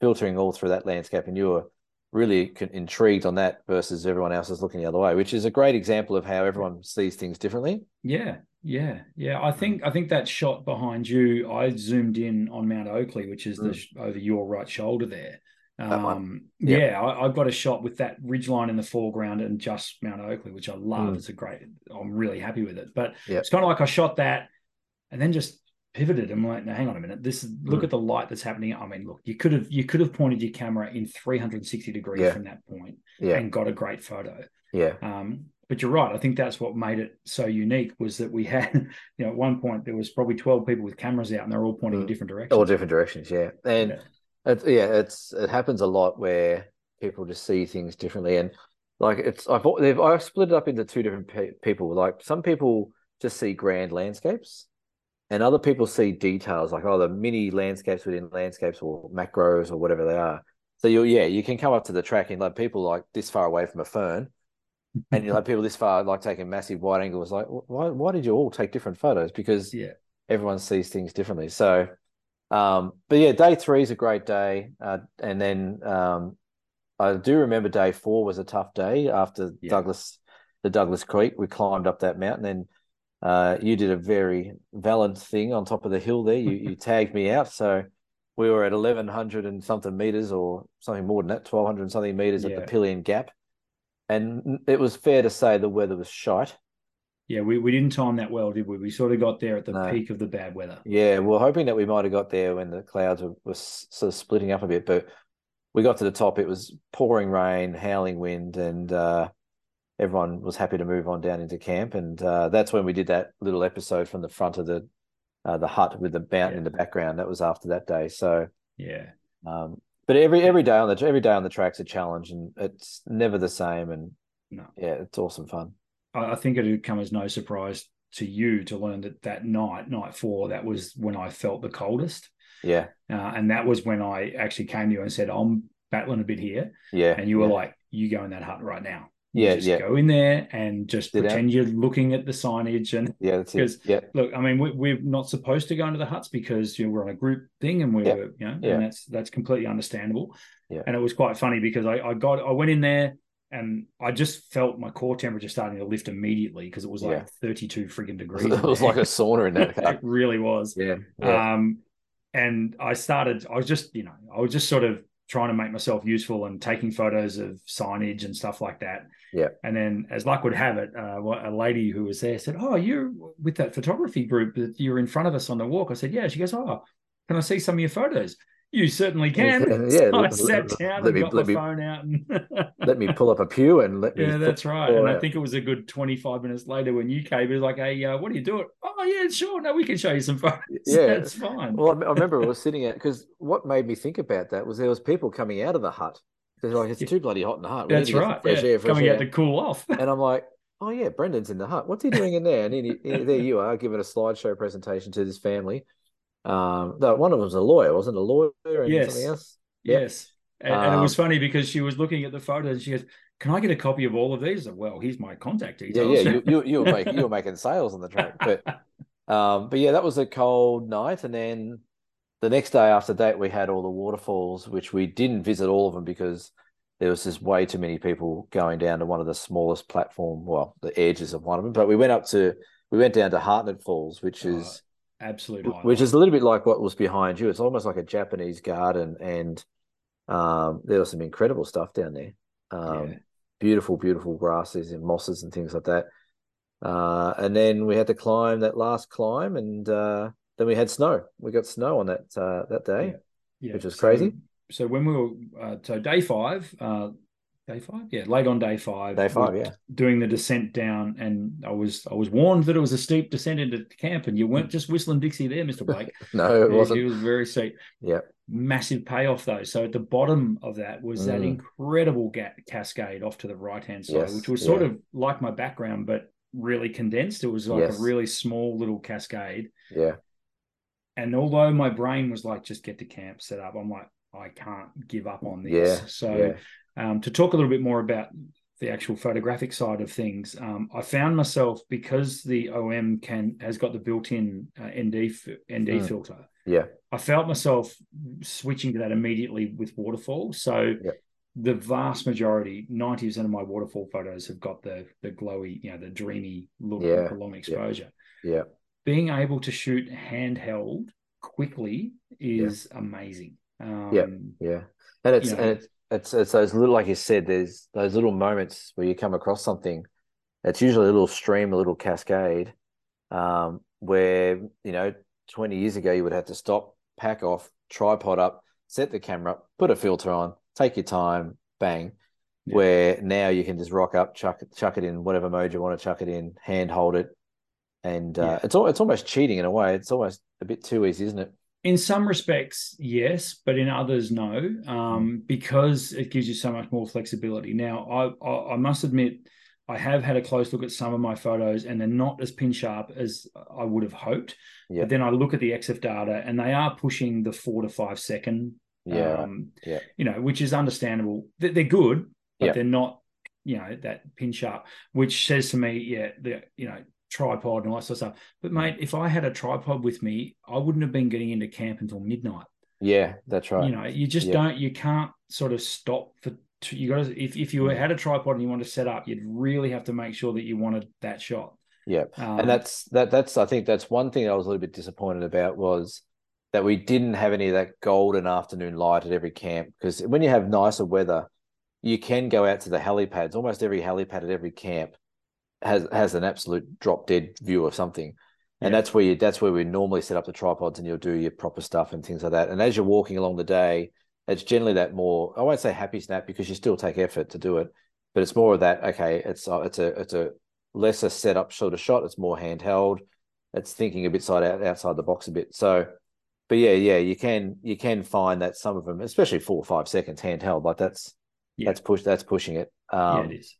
filtering all through that landscape, and you were really intrigued on that versus everyone else is looking the other way, which is a great example of how everyone sees things differently. Yeah, yeah, yeah. I think I think that shot behind you, I zoomed in on Mount Oakley, which is the mm. over your right shoulder there. Um, yep. yeah, I, have got a shot with that ridge line in the foreground and just Mount Oakley, which I love. Mm. It's a great. I'm really happy with it. But yep. it's kind of like I shot that, and then just pivoted. I'm like, now hang on a minute. This is look mm. at the light that's happening. I mean, look, you could have you could have pointed your camera in 360 degrees yeah. from that point yeah. and got a great photo. Yeah. Um, but you're right. I think that's what made it so unique was that we had, you know, at one point there was probably 12 people with cameras out and they're all pointing mm. in different directions. All different directions, yeah. And yeah. It, yeah, it's it happens a lot where people just see things differently and like it's I've I've split it up into two different pe- people. Like some people just see grand landscapes and other people see details like oh the mini landscapes within landscapes or macros or whatever they are. So you yeah you can come up to the track and like people like this far away from a fern and you like people this far like taking massive wide angles like why, why did you all take different photos? Because yeah. everyone sees things differently. So um but yeah day three is a great day. Uh, and then um i do remember day four was a tough day after yeah. douglas the douglas creek. We climbed up that mountain and uh, you did a very valiant thing on top of the hill there. You you tagged me out, so we were at eleven hundred and something meters, or something more than that, twelve hundred and something meters yeah. at the Pelion Gap, and it was fair to say the weather was shite. Yeah, we, we didn't time that well, did we? We sort of got there at the no. peak of the bad weather. Yeah, we are hoping that we might have got there when the clouds were, were sort of splitting up a bit, but we got to the top. It was pouring rain, howling wind, and uh, everyone was happy to move on down into camp, and uh, that's when we did that little episode from the front of the uh, the hut with the mountain yeah. in the background. That was after that day. So yeah. Um, but every every day on the every day on the track's a challenge, and it's never the same. And no. yeah, it's awesome fun. I, I think it'd come as no surprise to you to learn that that night, night four, that was when I felt the coldest. Yeah, uh, and that was when I actually came to you and said, "I'm battling a bit here." Yeah, and you were yeah. like, "You go in that hut right now." Yeah, just yeah. go in there and just Sit pretend you're looking at the signage and yeah, that's because. Yeah. Look, I mean, we, are not supposed to go into the huts because you know, we're on a group thing and we're yeah. you know, yeah. and that's that's completely understandable. Yeah. And it was quite funny because I, I got I went in there and I just felt my core temperature starting to lift immediately because it was like yeah. 32 friggin' degrees. it was like a sauna in there. it really was. Yeah. yeah. Um, and I started, I was just, you know, I was just sort of trying to make myself useful and taking photos of signage and stuff like that. Yeah. And then, as luck would have it, uh, a lady who was there said, "Oh, you're with that photography group that you're in front of us on the walk." I said, "Yeah." She goes, "Oh, can I see some of your photos?" You certainly can. Yeah, so I sat down let and me, got my me, phone out and let me pull up a pew and let me. Yeah, that's right. And out. I think it was a good twenty five minutes later when you came. It was like, "Hey, uh, what are you doing?" Oh, yeah, sure. No, we can show you some photos. Yeah, it's fine. Well, I remember I was sitting at because what made me think about that was there was people coming out of the hut. They're like, "It's too bloody hot in the hut." We that's right. Fresh yeah. air, fresh coming air. out to cool off. and I'm like, "Oh yeah, Brendan's in the hut. What's he doing in there?" And he, he, there you are, giving a slideshow presentation to this family. Um, no, one of them was a lawyer, wasn't a lawyer and yes. something else? Yep. Yes. And, um, and, it was um, funny because she was looking at the photos and she goes, Can I get a copy of all of these? Well, here's my contact details. Yeah, yeah. You, you, you, were, making, you were making sales on the track. But um, but yeah, that was a cold night. And then the next day after that, we had all the waterfalls, which we didn't visit all of them because there was just way too many people going down to one of the smallest platform, well, the edges of one of them. But we went up to, we went down to Hartnett Falls, which oh, is absolutely, which is a little bit like what was behind you. It's almost like a Japanese garden, and um, there was some incredible stuff down there. Um, yeah. Beautiful, beautiful grasses and mosses and things like that. Uh, and then we had to climb that last climb, and uh, then we had snow. We got snow on that uh, that day, yeah. Yeah. which was so, crazy. So when we were uh, so day five, uh, day five yeah late on day five day five yeah doing the descent down and i was i was warned that it was a steep descent into camp and you weren't just whistling dixie there mr blake no it wasn't it was very steep yeah massive payoff though so at the bottom of that was mm. that incredible ga- cascade off to the right hand side yes. which was sort yeah. of like my background but really condensed. It was like Yes. a really small little cascade. Yeah. And although my brain was like, just get to camp set up, I'm like, I can't give up on this. Yeah. So yeah. um, to talk a little bit more about the actual photographic side of things, um, I found myself because the OM can has got the built-in uh, ND ND Mm. filter. Yeah. I felt myself switching to that immediately with waterfall. So Yeah. the vast majority, ninety percent of my waterfall photos have got the the glowy, you know, the dreamy look, Yeah. and long exposure. Yeah. Being able to shoot handheld quickly is amazing. Um, Yeah. And it's You know. and it's it's it's those little like you said, there's those little moments where you come across something. It's usually a little stream, a little cascade, um, where you know, 20 years ago you would have to stop, pack off, tripod up, set the camera up, put a filter on, take your time, bang. Yeah. Where now you can just rock up, chuck chuck it in whatever mode you want to chuck it in, hand hold it, and uh, Yeah. it's all it's almost cheating in a way. It's almost a bit too easy, isn't it? In some respects, yes, but in others, no, um, because it gives you so much more flexibility. Now, I, I, I must admit, I have had a close look at some of my photos, and they're not as pin sharp as I would have hoped. Yeah. But then I look at the EXIF data, and they are pushing the four to five second. Yeah, um, Yeah. You know, which is understandable. They- They're good, but Yeah. they're not, you know, that pin sharp. Which says to me, yeah, the you know tripod and all that sort of stuff. But mate, if I had a tripod with me, I wouldn't have been getting into camp until midnight. Yeah, that's right. You know, you just Yeah. don't, you can't sort of stop for. You got to if if you Mm. had a tripod and you want to set up, you'd really have to make sure that you wanted that shot. Yeah. Um, and that's that that's I think that's one thing I was a little bit disappointed about was that we didn't have any of that golden afternoon light at every camp because when you have nicer weather, you can go out to the helipads. Almost every helipad at every camp has has an absolute drop dead view of something. And Yeah. that's where you that's where we normally set up the tripods and you'll do your proper stuff and things like that. And as you're walking along the day, it's generally that more I won't say happy snap because you still take effort to do it, but it's more of that, okay, it's uh, it's a it's a lesser setup sort of shot. It's more handheld. It's thinking a bit side out, outside the box a bit. So, but yeah, yeah, you can you can find that some of them, especially four or five seconds handheld, like that's Yeah. that's push that's pushing it. yeah, Um, it is.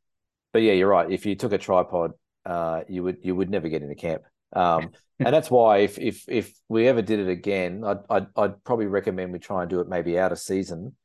But yeah, you're right. If you took a tripod, uh, you would you would never get into camp. Um, and that's why if if if we ever did it again, I'd, I'd I'd probably recommend we try and do it maybe out of season,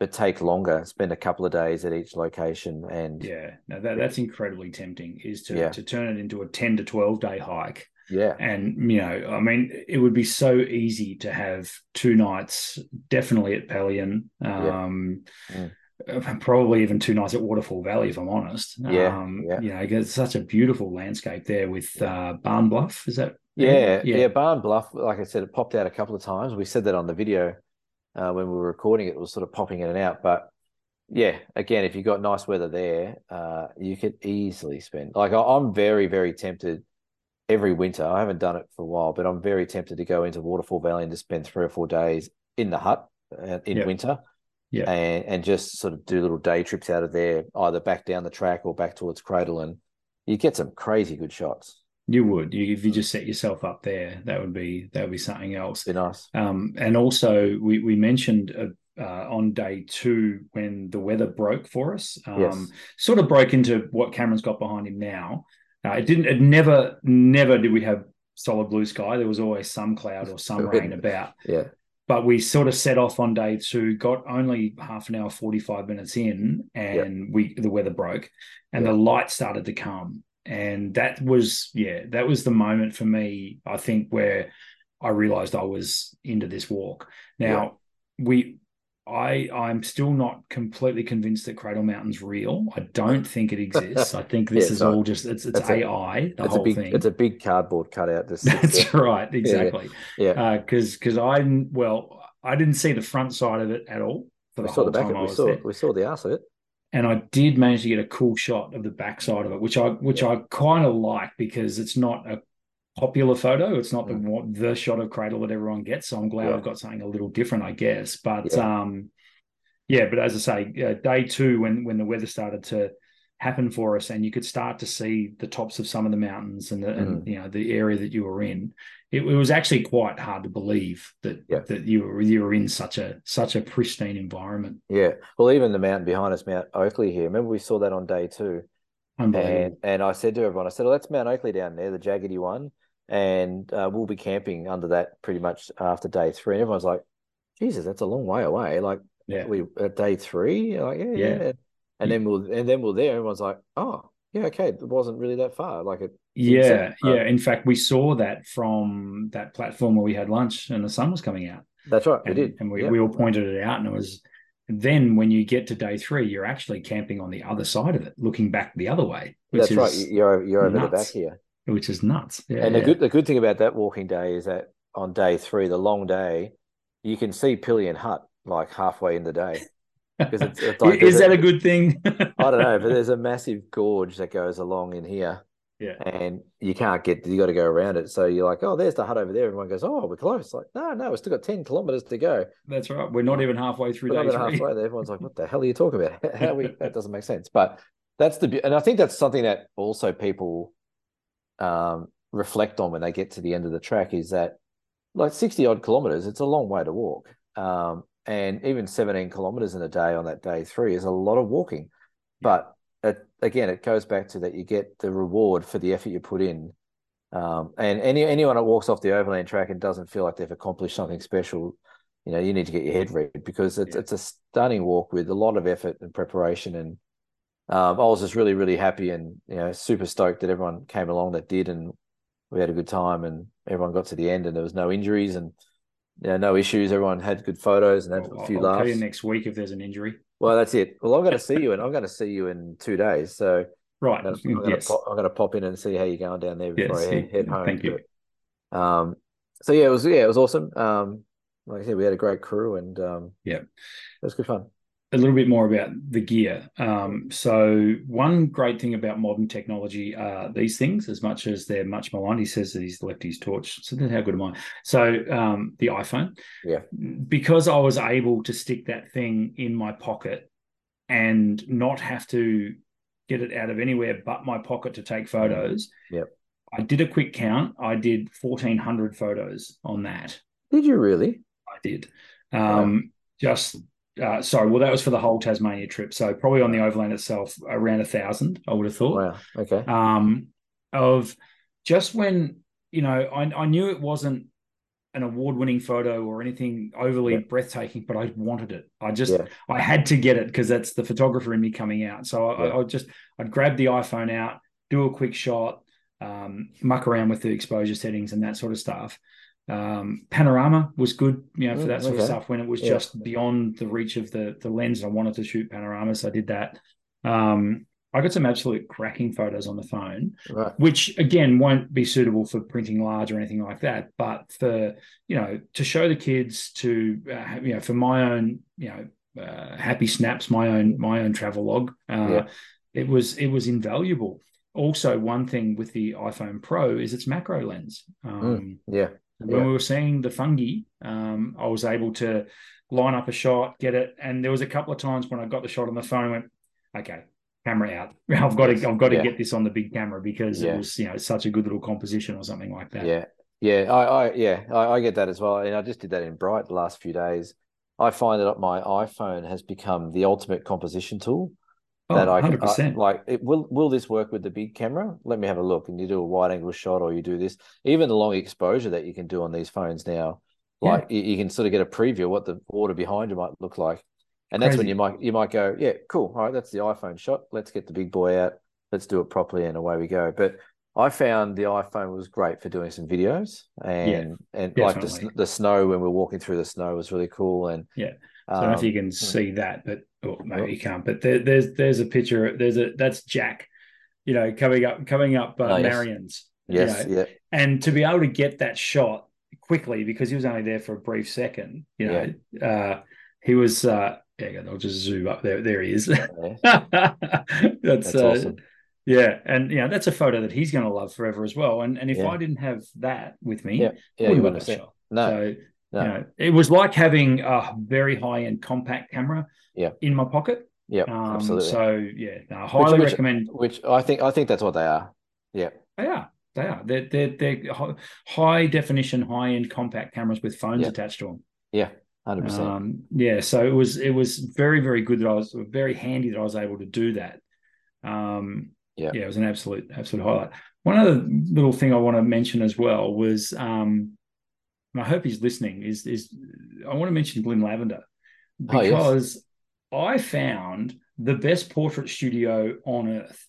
but take longer, spend a couple of days at each location, and Yeah, no, that, that's incredibly tempting. Is to Yeah. to turn it into a ten to twelve day hike. yeah, And you know, I mean, it would be so easy to have two nights, definitely at Pelion, Yeah. um, Mm. uh, probably even two nights at Waterfall Valley, if I'm honest. Yeah, um, yeah. you know, it's such a beautiful landscape there with uh, Barn Bluff. Is that Yeah, yeah, yeah, Barn Bluff, like I said, it popped out a couple of times. We said that on the video uh, when we were recording it, it was sort of popping in and out. But yeah, again, if you got nice weather there, uh, you could easily spend. Like I, I'm very, very tempted every winter. I haven't done it for a while, but I'm very tempted to go into Waterfall Valley and just spend three or four days in the hut uh, in Yeah. winter. Yeah. and and just sort of do little day trips out of there, either back down the track or back towards Cradle, and you get some crazy good shots. You would you, if you just set yourself up there. That would be that would be something else. Be nice. Um, and also, we we mentioned uh, uh, on day two when the weather broke for us. Um, Yes. Sort of broke into what Cameron's got behind him now. Uh, it didn't. It never, never did we have solid blue sky. There was always some cloud or some rain about. Yeah. But we sort of set off on day two. Got only half an hour, forty five minutes in, and we the weather broke, and Yeah. the light started to come. And that was, yeah, that was the moment for me. I think where I realized I was into this walk. Now we I I'm still not completely convinced that Cradle Mountain's real. I don't think it exists. I think this Yeah, is all just it's it's that's a- AI, the it's a whole big thing. it's a big cardboard cutout. That That's there. right, exactly. Yeah. Uh, because because I didn't well, I didn't see the front side of it at all for we the saw the back of I we saw there. we saw the ass of it. And I did manage to get a cool shot of the backside of it, which I which I kind of like because it's not a popular photo. It's not the the shot of cradle that everyone gets. So I'm glad. Yeah. I've got something a little different, I guess. But Yeah. um, yeah. But as I say, uh, day two when when the weather started to happen for us, and you could start to see the tops of some of the mountains and the Mm. and you know the area that you were in. It, it was actually quite hard to believe that Yeah. that you were you were in such a such a pristine environment. Yeah. Well, even the mountain behind us, Mount Oakley here. Remember we saw that on day two. And and I said to everyone, I said, "Well, that's Mount Oakley down there, the jaggedy one, and uh, we'll be camping under that pretty much after day three. And everyone's like, Jesus, that's a long way away. Like, Yeah. we at day three, like, yeah, Yeah. yeah. And then we'll and then we're there. Everyone's like, oh, yeah, okay, it wasn't really that far. Like it, Yeah, yeah. In fact, we saw that from that platform where we had lunch and the sun was coming out. that's right, we did. and we, Yep. we all pointed it out. And it was then when you get to day three, you're actually camping on the other side of it, looking back the other way, which That's right. You're you're over the back here. Which is nuts. Yeah. And the yeah. good the good thing about that walking day is that on day three, the long day, you can see Pelion Hut like halfway in the day. because it's- it's like is that a- a good thing? I don't know, but there's a massive gorge that goes along in here. Yeah. And you can't get you got to go around it. So you're like, oh, there's the hut over there. Everyone goes, oh, we're close. Like, no, no, we've still got 10 kilometers to go. That's right. We're not even halfway through We're day not even three. halfway there. Everyone's like, what the hell are you talking about? How we that doesn't make sense. But that's the and I think that's something that also people um reflect on when they get to the end of the track is that like 60 odd kilometers, it's a long way to walk. Um, and even 17 kilometers in a day on that day three is a lot of walking. But it, again, it goes back to that you get the reward for the effort you put in. Um, and any anyone that walks off the overland track and doesn't feel like they've accomplished something special, you know, you need to get your head read because it's Yeah. it's a stunning walk with a lot of effort and preparation. And um, I was just really really happy and you know super stoked that everyone came along that did, and we had a good time and everyone got to the end and there was no injuries and you know, no issues. Everyone had good photos and had I'll, a few I'll laughs. you next week if there's an injury. Well, that's it. Well, I'm going to see you, and I'm going to see you in two days. So Right. I'm going to yes. pop, I'm going to pop in and see how you're going down there before Yes, I head, head home. thank you. But, um, so yeah, it was yeah, it was awesome. Um, like I said, we had a great crew, and um, Yeah. it was good fun. A little bit more about the gear. Um, so one great thing about modern technology are these things, as much as they're much maligned. He says that he's left his torch. So then how good am I? So um, the iPhone. Yeah. Because I was able to stick that thing in my pocket and not have to get it out of anywhere but my pocket to take photos. Yep. I did a quick count. I did 1,400 photos on that. Did you really? I did. Um, Just uh, sorry. Well, that was for the whole Tasmania trip. So probably on the overland itself, around a thousand. I would have thought. Wow. Okay. Um, of just when you know, I, I knew it wasn't an award-winning photo or anything overly Yeah. breathtaking, but I wanted it. I just Yeah. I had to get it because that's the photographer in me coming out. So I, Yeah. I, I just I'd grab the iPhone out, do a quick shot, um, muck around with the exposure settings and that sort of stuff. Um, panorama was good, you know, for Mm, that sort of stuff when it was Yeah. just beyond the reach of the the lens. I wanted to shoot panorama, so I did that. Um, I got some absolute cracking photos on the phone, Right. which again won't be suitable for printing large or anything like that. But for you know, to show the kids, to uh, you know, for my own you know uh, happy snaps, my own my own travel log, uh, Yeah. it was it was invaluable. Also, one thing with the iPhone Pro is its macro lens. Um, Yeah. When Yeah. we were seeing the fungi, um, I was able to line up a shot, get it, and there was a couple of times when I got the shot on the phone, went, "Okay, camera out. I've got to, I've got to Yeah. get this on the big camera because Yeah. it was, you know, such a good little composition or something like that." Yeah. Yeah. I, I yeah, I, I get that as well. And I just did that in Bright the last few days. I find that my iPhone has become the ultimate composition tool. Oh, that I can hundred I- percent. like. It, will will this work with the big camera? Let me have a look. And you do a wide angle shot, or you do this. Even the long exposure that you can do on these phones now, Yeah. like you, you can sort of get a preview of what the water behind you might look like. And that's when you might you might go, yeah, cool. All right, that's the iPhone shot. Let's get the big boy out. Let's do it properly, and away we go. But I found the iPhone was great for doing some videos, and and like the the snow when we we're walking through the snow was really cool. And Yeah. So I don't know if um, you can see that, but or maybe you can't. But there, there's there's a picture. There's a that's Jack, you know, coming up coming up uh, Oh, yes. Marion's. you know, yeah, and to be able to get that shot quickly because he was only there for a brief second you know uh he was uh yeah i'll just zoom up there there he is yeah. that's, that's uh, awesome. yeah and you know that's a photo that he's going to love forever as well and and if Yeah. i didn't have that with me Yeah, yeah, you wouldn't have shot No, so no. you know it was like having a very high-end compact camera Yeah. in my pocket Yep, um absolutely. so yeah no, I highly which- recommend Which I think I think that's what they are. Yeah, They are. They are. They're they're, they're high definition, high end compact cameras with phones Yeah. attached to them. yeah, hundred percent. Um, yeah. So it was it was very very good that I was very handy that I was able to do that. Um, Yeah. Yeah, it was an absolute, absolute highlight. One other little thing I want to mention as well was, um, and I hope he's listening, is is I want to mention Glyn Lavender Oh, yes. because I found the best portrait studio on earth.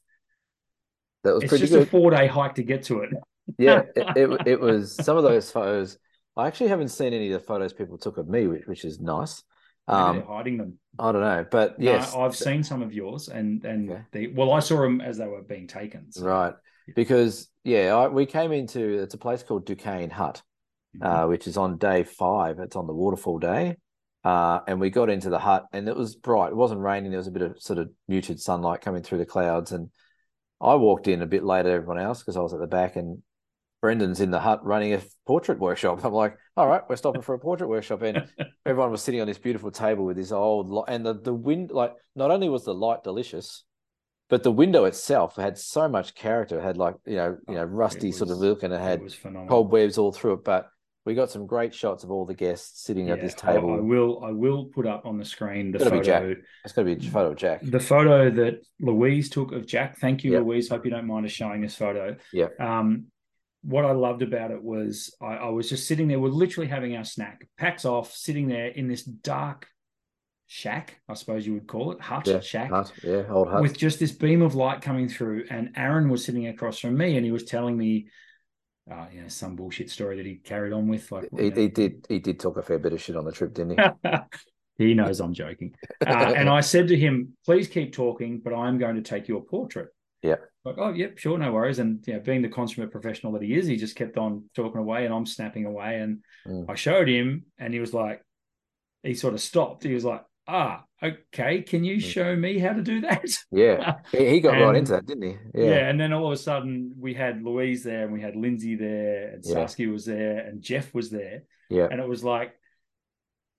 That was It's pretty just a four day hike to get to it. Yeah, it, it it was some of those photos. I actually haven't seen any of the photos people took of me, which, which is nice. Um, they're hiding them. I don't know, but No, yes, I've seen some of yours, and and Okay. they well, I saw them as they were being taken. so- right. Because yeah, I, we came into it's a place called Du Cane Hut. Uh, which is on day five. It's on the waterfall day. Uh, and we got into the hut and it was bright. It wasn't raining. There was a bit of sort of muted sunlight coming through the clouds. And I walked in a bit later than everyone else because I was at the back and Brendan's in the hut running a portrait workshop. I'm like, all right, we're stopping for a portrait workshop. And everyone was sitting on this beautiful table with this old li- and the, the wind like not only was the light delicious, but the window itself had so much character. It had like, you know, you know, Oh, rusty it sort of look and it had it was cobwebs all through it. But we got some great shots of all the guests sitting at this table. I, will. I will put up on the screen the be Jack. photo. It's got to be a photo of Jack. The photo that Louise took of Jack. Thank you, Yep. Louise. Hope you don't mind us showing this photo. Yeah. Um, what I loved about it was I, I was just sitting there. We're literally having our snack. Packs off, sitting there in this dark shack, I suppose you would call it, hut, Yeah, shack, Hut. Yeah, old hut. with just this beam of light coming through. And Aaron was sitting across from me, and he was telling me, uh, you know, some bullshit story that he carried on with. Like he, he did he did talk a fair bit of shit on the trip, didn't he? he knows I'm joking. Uh, and I said to him, please keep talking, but I'm going to take your portrait. Yeah. Like, oh, yep, sure, no worries. And yeah, being the consummate professional that he is, he just kept on talking away and I'm snapping away. And Mm. I showed him and he was like, he sort of stopped. He was like, ah, okay, can you show me how to do that? yeah, he, got right into that, didn't he? Yeah. Yeah, And then all of a sudden we had Louise there and we had Lindsay there and Yeah. Saskia was there and Jeff was there yeah, and it was like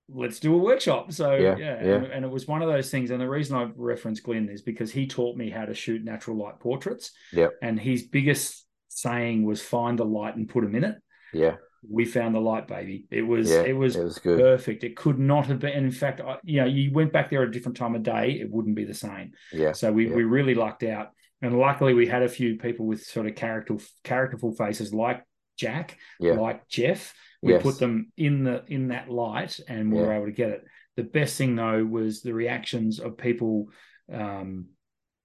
let's do a workshop so Yeah, yeah, yeah. And, and it was one of those things and the reason i referenced glenn is because he taught me how to shoot natural light portraits Yep. and his biggest saying was find the light and put them in it yeah, we found the light baby it was yeah. it was it was good. perfect it could not have been in fact I, you know you went back there at a different time of day it wouldn't be the same Yeah, so we, yeah. we really lucked out. And luckily we had a few people with sort of character characterful faces like Jack, yeah, like Jeff. We Yes. put them in the in that light and we were able to get it. The best thing though was the reactions of people um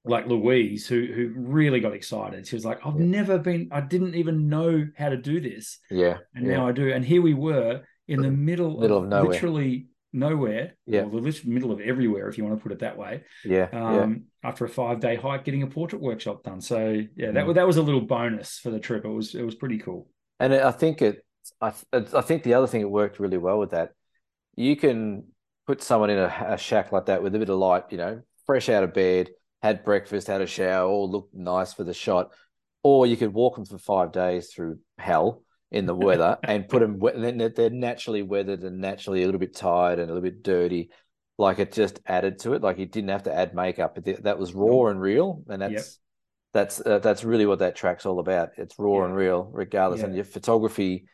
like Louise who who really got excited. She was like, I've Yeah. never been I didn't even know how to do this. yeah, And yeah. now I do. And here we were in the middle, Middle of nowhere. literally nowhere. Yeah. Or the middle of everywhere, if you want to put it that way yeah, yeah. um, after a five day hike, getting a portrait workshop done. So yeah, that Mm. was that was a little bonus for the trip. It was it was pretty cool. And I think it, I, I think the other thing that worked really well with that, you can put someone in a, a shack like that with a bit of light, you know, fresh out of bed, had breakfast, had a shower, all looked nice for the shot, or you could walk them for five days through hell in the weather and put them. Then they're- they're naturally weathered and naturally a little bit tired and a little bit dirty. Like it just added to it. Like you didn't have to add makeup. That was raw and real, and that's Yep. that's uh, that's really what that track's all about. It's raw Yeah. and real, regardless. And your photography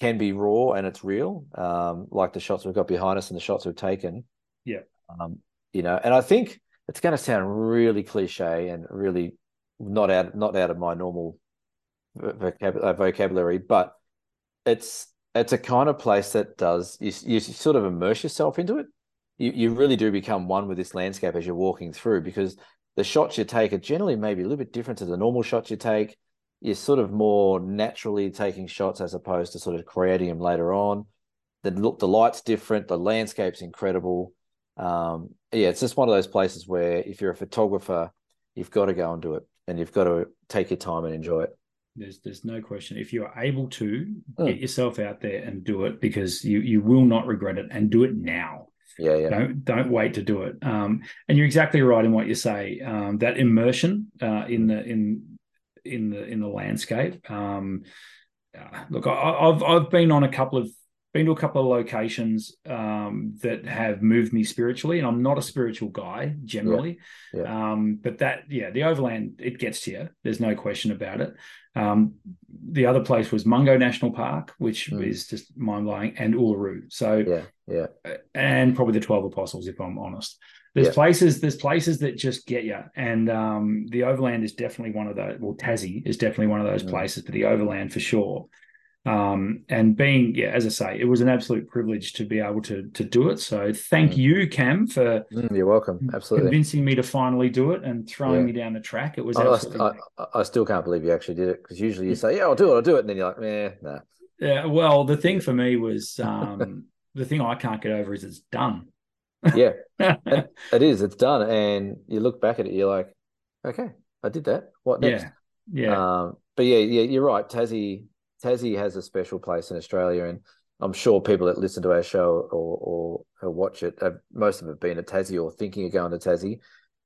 can be raw and it's real, um, like the shots we've got behind us and the shots we've taken. Yeah. Um, you know, and I think it's going to sound really cliche and really not out not out of my normal uh, vocabulary, but it's it's a kind of place that does you you sort of immerse yourself into it. You you really do become one with this landscape as you're walking through because the shots you take are generally maybe a little bit different to the normal shots you take. You're sort of more naturally taking shots as opposed to sort of creating them later on. The look, the light's different. The landscape's incredible. Um, yeah, it's just one of those places where if you're a photographer, you've got to go and do it, and you've got to take your time and enjoy it. There's there's no question. If you are able to Mm. get yourself out there and do it, because you you will not regret it, and do it now. Yeah, yeah, Don't don't wait to do it. Um, and you're exactly right in what you say. Um, that immersion uh, in the in in the in the landscape. Um, uh, look, I, I've I've been on a couple of been to a couple of locations um, that have moved me spiritually, and I'm not a spiritual guy generally. Yeah. Um, but that yeah, the overland it gets to you. There's no question about it. Um, the other place was Mungo National Park, which Mm. is just mind blowing, and Uluru. So yeah, yeah, and probably the 12 apostles if i'm honest There's Yeah. places, there's places that just get you, and um, the Overland is definitely one of those. Well, Tassie is definitely one of those Mm. places, but the Overland for sure. Um, and being, yeah, as I say, it was an absolute privilege to be able to to do it. So thank Mm. you, Cam, for Mm, you're welcome. Absolutely. convincing me to finally do it and throwing Yeah. me down the track. It was I, I, absolutely I, I still can't believe you actually did it because usually you say, "Yeah, I'll do it, I'll do it," and then you're like, "Yeah, nah." yeah. Well, the thing for me was um, the thing I can't get over is it's done. Yeah, it is. It's done, and you look back at it, you're like, "Okay, I did that. What next?" yeah, yeah. Um, but yeah, yeah, you're right. Tassie, Tassie has a special place in Australia, and I'm sure people that listen to our show or or, or watch it, have, most of them have been to Tassie or thinking of going to Tassie.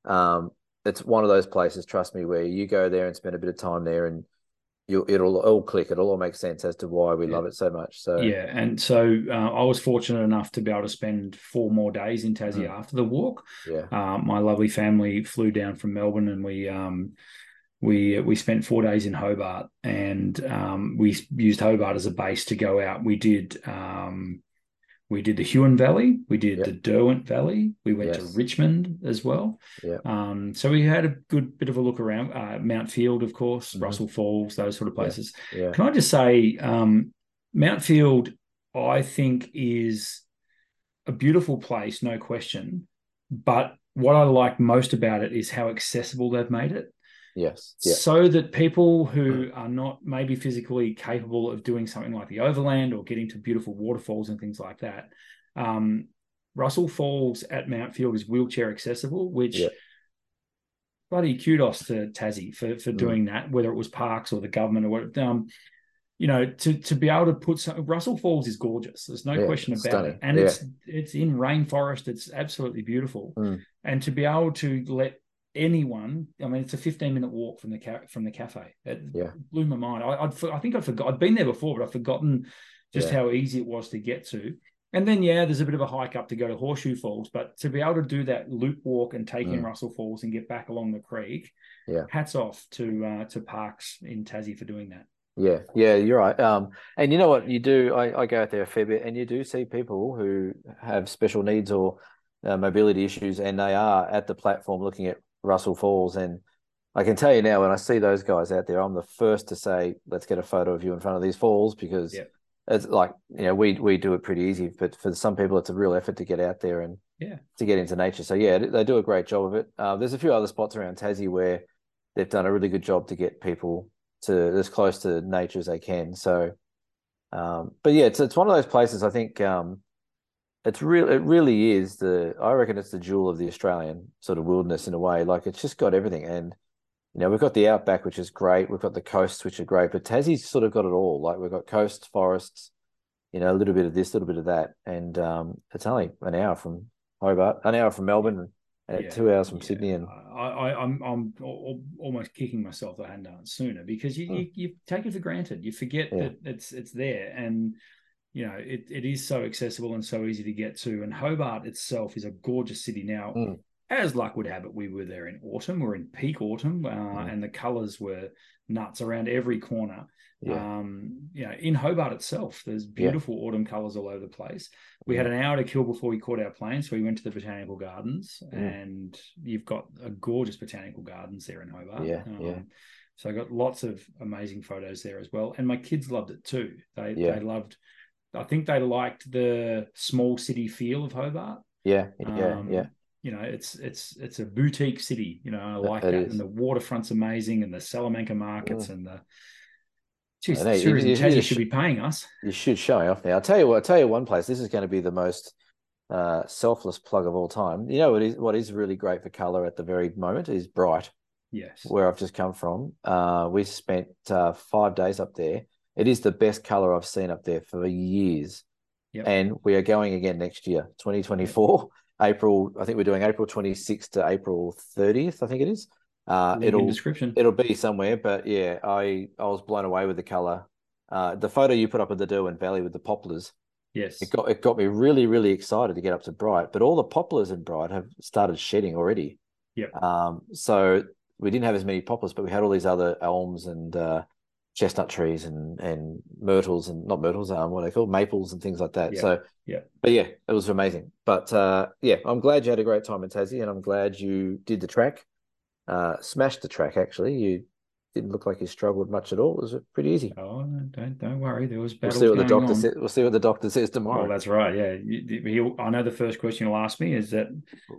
Um, it's one of those places, trust me, where you go there and spend a bit of time there, and you it'll all click. It'll all make sense as to why we Yeah. love it so much. So Yeah, and so uh, I was fortunate enough to be able to spend four more days in Tassie Mm. after the walk. yeah, Um, my lovely family flew down from Melbourne, and we um, we we spent four days in Hobart, and um, we used Hobart as a base to go out. We did um, we did the Huon Valley, we did Yep. the Derwent Valley, we went Yes. to Richmond as well. Yeah. Um, so we had a good bit of a look around. Uh, Mount Field, of course, Mhm. Russell Falls, those sort of Yeah. places. yeah, Can I just say, um, Mount Field, I think, is a beautiful place, no question. But what I like most about it is how accessible they've made it, yes, yeah, so that people who are not maybe physically capable of doing something like the Overland or getting to beautiful waterfalls and things like that. Um, Russell Falls at Mount Field is wheelchair accessible, which Yeah. bloody kudos to Tassie for for Mm. doing that, whether it was parks or the government or what. Um, you know, to to be able to put some Russell Falls is gorgeous. There's no Yeah, question about stunning. it, and Yeah. it's it's in rainforest. It's absolutely beautiful, Mm. and to be able to let anyone, I mean, it's a 15 minute walk from the ca- from the cafe. It Yeah. blew my mind. I I'd, I think I forgot. I'd been there before, but I've forgotten just Yeah. how easy it was to get to. And then, yeah, there's a bit of a hike up to go to Horseshoe Falls, but to be able to do that loop walk and take in Mm. Russell Falls and get back along the creek, Yeah. hats off to uh, to Parks in Tassie for doing that. Yeah, yeah, you're right. Um, and you know what you do? I, I go out there a fair bit, and you do see people who have special needs or uh, mobility issues, and they are at the platform looking at Russell Falls. And I can tell you now, when I see those guys out there, I'm the first to say, "Let's get a photo of you in front of these falls," because Yep. it's like you know we we do it pretty easy, but for some people, it's a real effort to get out there and Yeah. to get into nature. So yeah, they do a great job of it. Uh, there's a few other spots around Tassie where they've done a really good job to get people to as close to nature as they can. So, um, but yeah, it's it's one of those places. I think um, it's real. It really is the. I reckon it's the jewel of the Australian sort of wilderness in a way. Like it's just got everything, and you know we've got the outback, which is great. We've got the coasts, which are great. But Tassie's sort of got it all. Like we've got coast, forests, you know, a little bit of this, a little bit of that, and um, it's only an hour from Hobart, an hour from Melbourne, and Yeah, two hours from yeah. Sydney, and I, I, I'm I'm al- almost kicking myself that I hadn't done it sooner because you, Hmm. you you take it for granted. You forget Yeah. that it's it's there, and you know it, it is so accessible and so easy to get to. And Hobart itself is a gorgeous city now. Mm. As luck would have it, we were there in autumn. We're in peak autumn, uh, Mm. and the colours were nuts around every corner. yeah, Um, you know, in Hobart itself, there's Yeah. beautiful autumn colours all over the place. We had an hour to kill before we caught our plane, so we went to the botanical gardens, Mm. and you've got a gorgeous botanical gardens there in Hobart. Yeah, yeah. Um, So I got lots of amazing photos there as well, and my kids loved it too. They Yeah. they loved. I think they liked the small city feel of Hobart. yeah, yeah, Um, yeah. You know, it's it's it's a boutique city. You know, I like that, is. and the waterfront's amazing, and the Salamanca markets, and the. Geez, I know, the you- you- you should be paying us. You should show me off now. I'll tell you what. I'll tell you one place. This is going to be the most uh, selfless plug of all time. You know what is what is really great for color at the very moment is Bright, Yes. where I've just come from. Uh, we spent uh, five days up there. It is the best color I've seen up there for years, Yep. and we are going again next year, twenty twenty four. April, I think we're doing April 26th to April 30th, I think it is. Uh, it'll description. it'll be somewhere, but yeah, I I was blown away with the color. Uh, the photo you put up of the Derwent Valley with the poplars, yes. it got it got me really really excited to get up to Bright. But all the poplars in Bright have started shedding already. Yep. Um, so we didn't have as many poplars, but we had all these other elms and uh, chestnut trees and and myrtles and not myrtles, um, what are they called maples and things like that. Yeah. So Yeah. but yeah, it was amazing. But uh, yeah, I'm glad you had a great time in Tassie, and I'm glad you did the track, uh, smashed the track. Actually, you didn't look like you struggled much at all. It was pretty easy. Oh, no, don't don't worry. There was We'll see what the doctor on. says. We'll see what the doctor says tomorrow. Well, that's right. Yeah, you- I know the first question you'll ask me is that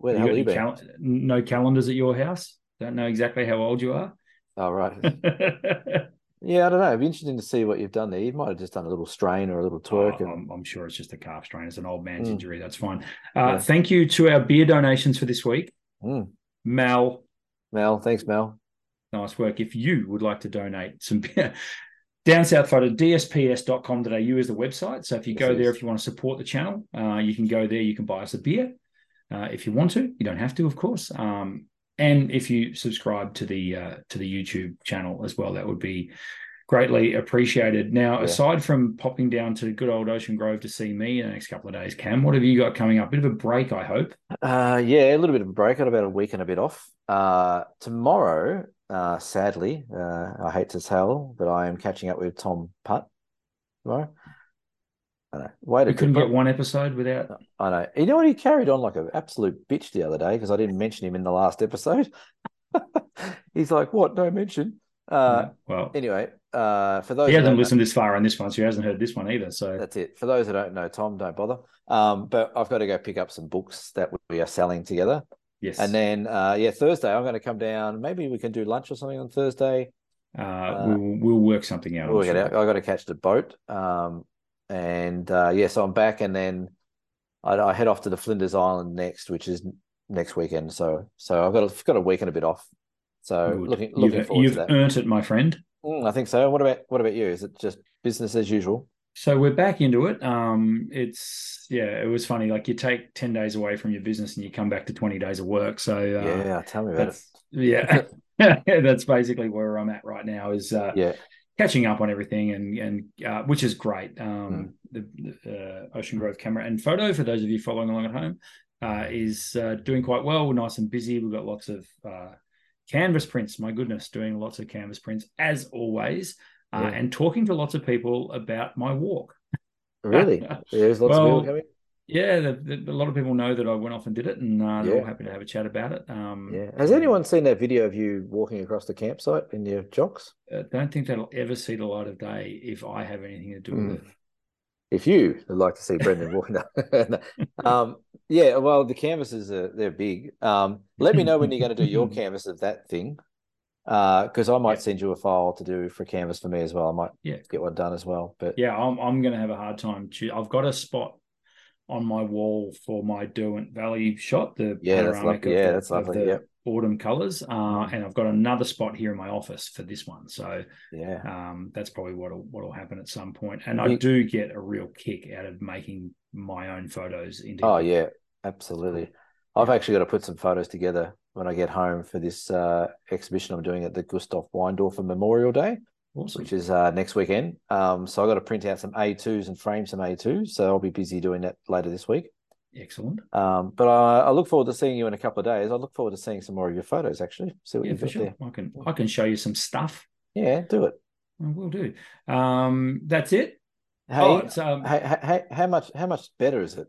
Where the you hell cal- no calendars at your house. Don't know exactly how old you are. Oh right. Yeah, I don't know. It'd be interesting to see what you've done there. You might have just done a little strain or a little twerk. Oh, and- I'm, I'm sure it's just a calf strain. It's an old man's Mm. injury. That's fine. Uh, Yeah. Thank you to our beer donations for this week. Mm. Mal, Mel, thanks, Mel. nice work. If you would like to donate some beer, down south photo, dsps.com.au is the website. So if you Yes, go there, if you want to support the channel, uh, you can go there. You can buy us a beer uh, if you want to. You don't have to, of course. Um, and if you subscribe to the uh, to the YouTube channel as well, that would be greatly appreciated. Now, Yeah. aside from popping down to good old Ocean Grove to see me in the next couple of days, Cam, what have you got coming up? Bit of a break, I hope. Uh, yeah, a little bit of a break. Got about a week and a bit off. Uh, tomorrow, uh, sadly, uh, I hate to tell, but I am catching up with Tom Putt tomorrow. I know. Wait We couldn't get one episode without. I know. You know what? He carried on like an absolute bitch the other day because I didn't mention him in the last episode. He's like, "What? No mention." Uh, well, anyway, uh, for those he who hasn't don't know- listened this far on this one, so he hasn't heard this one either. So That's it. For those who don't know Tom, don't bother. Um, but I've got to go pick up some books that we are selling together. yes, And then, uh, yeah, Thursday, I'm going to come down. Maybe we can do lunch or something on Thursday. uh, we'll we'll work something out. We'll get sure. out. I got to catch the boat. Um, and uh, yeah, so I'm back, and then I, I head off to the Flinders Island next, which is next weekend. So, so I've got a, got a week and a bit off. So Good. looking looking you've, forward you've to that. earned it, my friend. Mm, I think so. What about what about you? Is it just business as usual? So we're back into it. Um, it's yeah, it was funny. Like you take ten days away from your business and you come back to twenty days of work. So uh, yeah, tell me about it. that's yeah, that's basically where I'm at right now. Is uh, Yeah, catching up on everything and and uh, which is great. Um, the, the uh, Ocean Grove camera and photo for those of you following along at home uh, is uh, doing quite well. We're nice and busy. We've got lots of uh, canvas prints. My goodness, doing lots of canvas prints as always, uh, Yeah. and talking to lots of people about my walk. really. There's lots Well, of people coming. Yeah, the, the, a lot of people know that I went off and did it, and uh, they're Yeah. all happy to have a chat about it. Um, Yeah. Has anyone seen that video of you walking across the campsite in your jocks? uh, don't think that'll ever see the light of day if I have anything to do Mm. with it. If you would like to see Brendan walking um, yeah. Well, the canvases are they're big. Um, let me know when you're going to do your canvas of that thing, because I might Yeah. send you a file to do for canvas for me as well. I might Yeah. get one done as well. But Yeah, I'm I'm going to have a hard time. I've got a spot on my wall for my Derwent Valley shot, the Yeah, that's lovely. Yeah, the- that's lovely. Yep. autumn colors, uh, and I've got another spot here in my office for this one. So yeah, um, that's probably what'll what'll happen at some point. And I do get a real kick out of making my own photos. Into oh yeah, absolutely. I've actually got to put some photos together when I get home for this uh, exhibition I'm doing at the Gustav Weindorfer Memorial Day. Awesome. which is uh, next weekend. Um, so I got to print out some A2s and frame some A2s. So I'll be busy doing that later this week. Excellent. Um, but I, I look forward to seeing you in a couple of days. I look forward to seeing some more of your photos. Actually, see what Yeah, you've for got sure. there. I can I can show you some stuff. Yeah, do it. I will do. Um, that's it. Hey, oh, um, hey, hey, how much how much better is it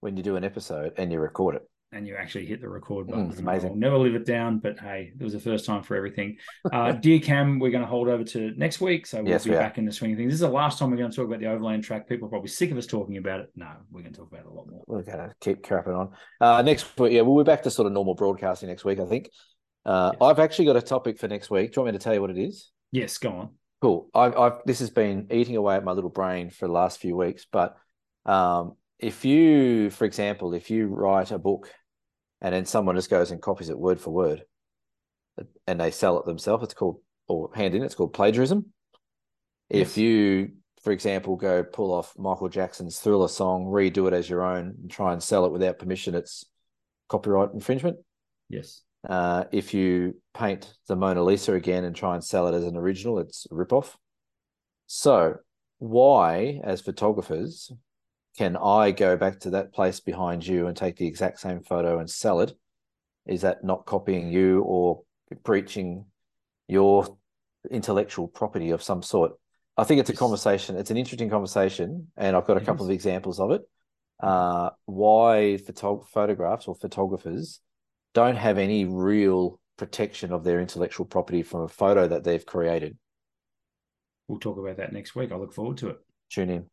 when you do an episode and you record it? And you actually hit the record Mm, button. it's amazing. I'll never live it down, but hey, it was the first time for everything. Uh, Dear Cam, we're going to hold over to next week, so we'll Yes, be we back in the swing of things. This is the last time we're going to talk about the overland track. People are probably sick of us talking about it. No, we're going to talk about it a lot more. We're gonna keep crapping on. Uh, next week, yeah, we'll be back to sort of normal broadcasting next week. I think. Uh, Yes. I've actually got a topic for next week. Do you want me to tell you what it is? Yes, go on. Cool. I've, I've this has been eating away at my little brain for the last few weeks. But um, if you, for example, if you write a book and then someone just goes and copies it word for word, and they sell it themselves, it's called or hand in. It's called plagiarism. Yes. If you, for example, go pull off Michael Jackson's Thriller song, redo it as your own, and try and sell it without permission, it's copyright infringement. Yes. Uh, if you paint the Mona Lisa again and try and sell it as an original, it's a ripoff. So, why, as photographers, can I go back to that place behind you and take the exact same photo and sell it? Is that not copying you or breaching your intellectual property of some sort. I think it's a conversation. It's an interesting conversation, and I've got a It couple is. of examples of it. Uh, why photo- photographs or photographers don't have any real protection of their intellectual property from a photo that they've created. We'll talk about that next week. I look forward to it. Tune in.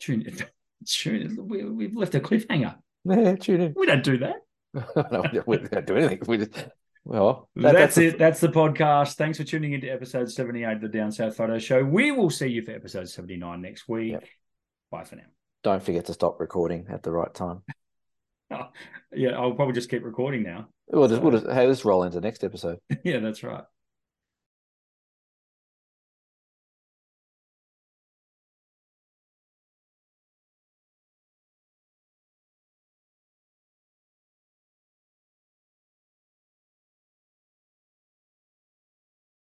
Tune in. Tune in. We, we've left a cliffhanger. Yeah, tune in. We don't do that. no, we don't do anything. We just, well, that- that's, the- it. That's the podcast. Thanks for tuning into episode 78 of the Down South Photo Show. We will see you for episode 79 next week. Yep. Bye for now. Don't forget to stop recording at the right time. Yeah, I'll probably just keep recording now. We'll just, we'll just, hey, let's roll into the next episode. yeah, that's right.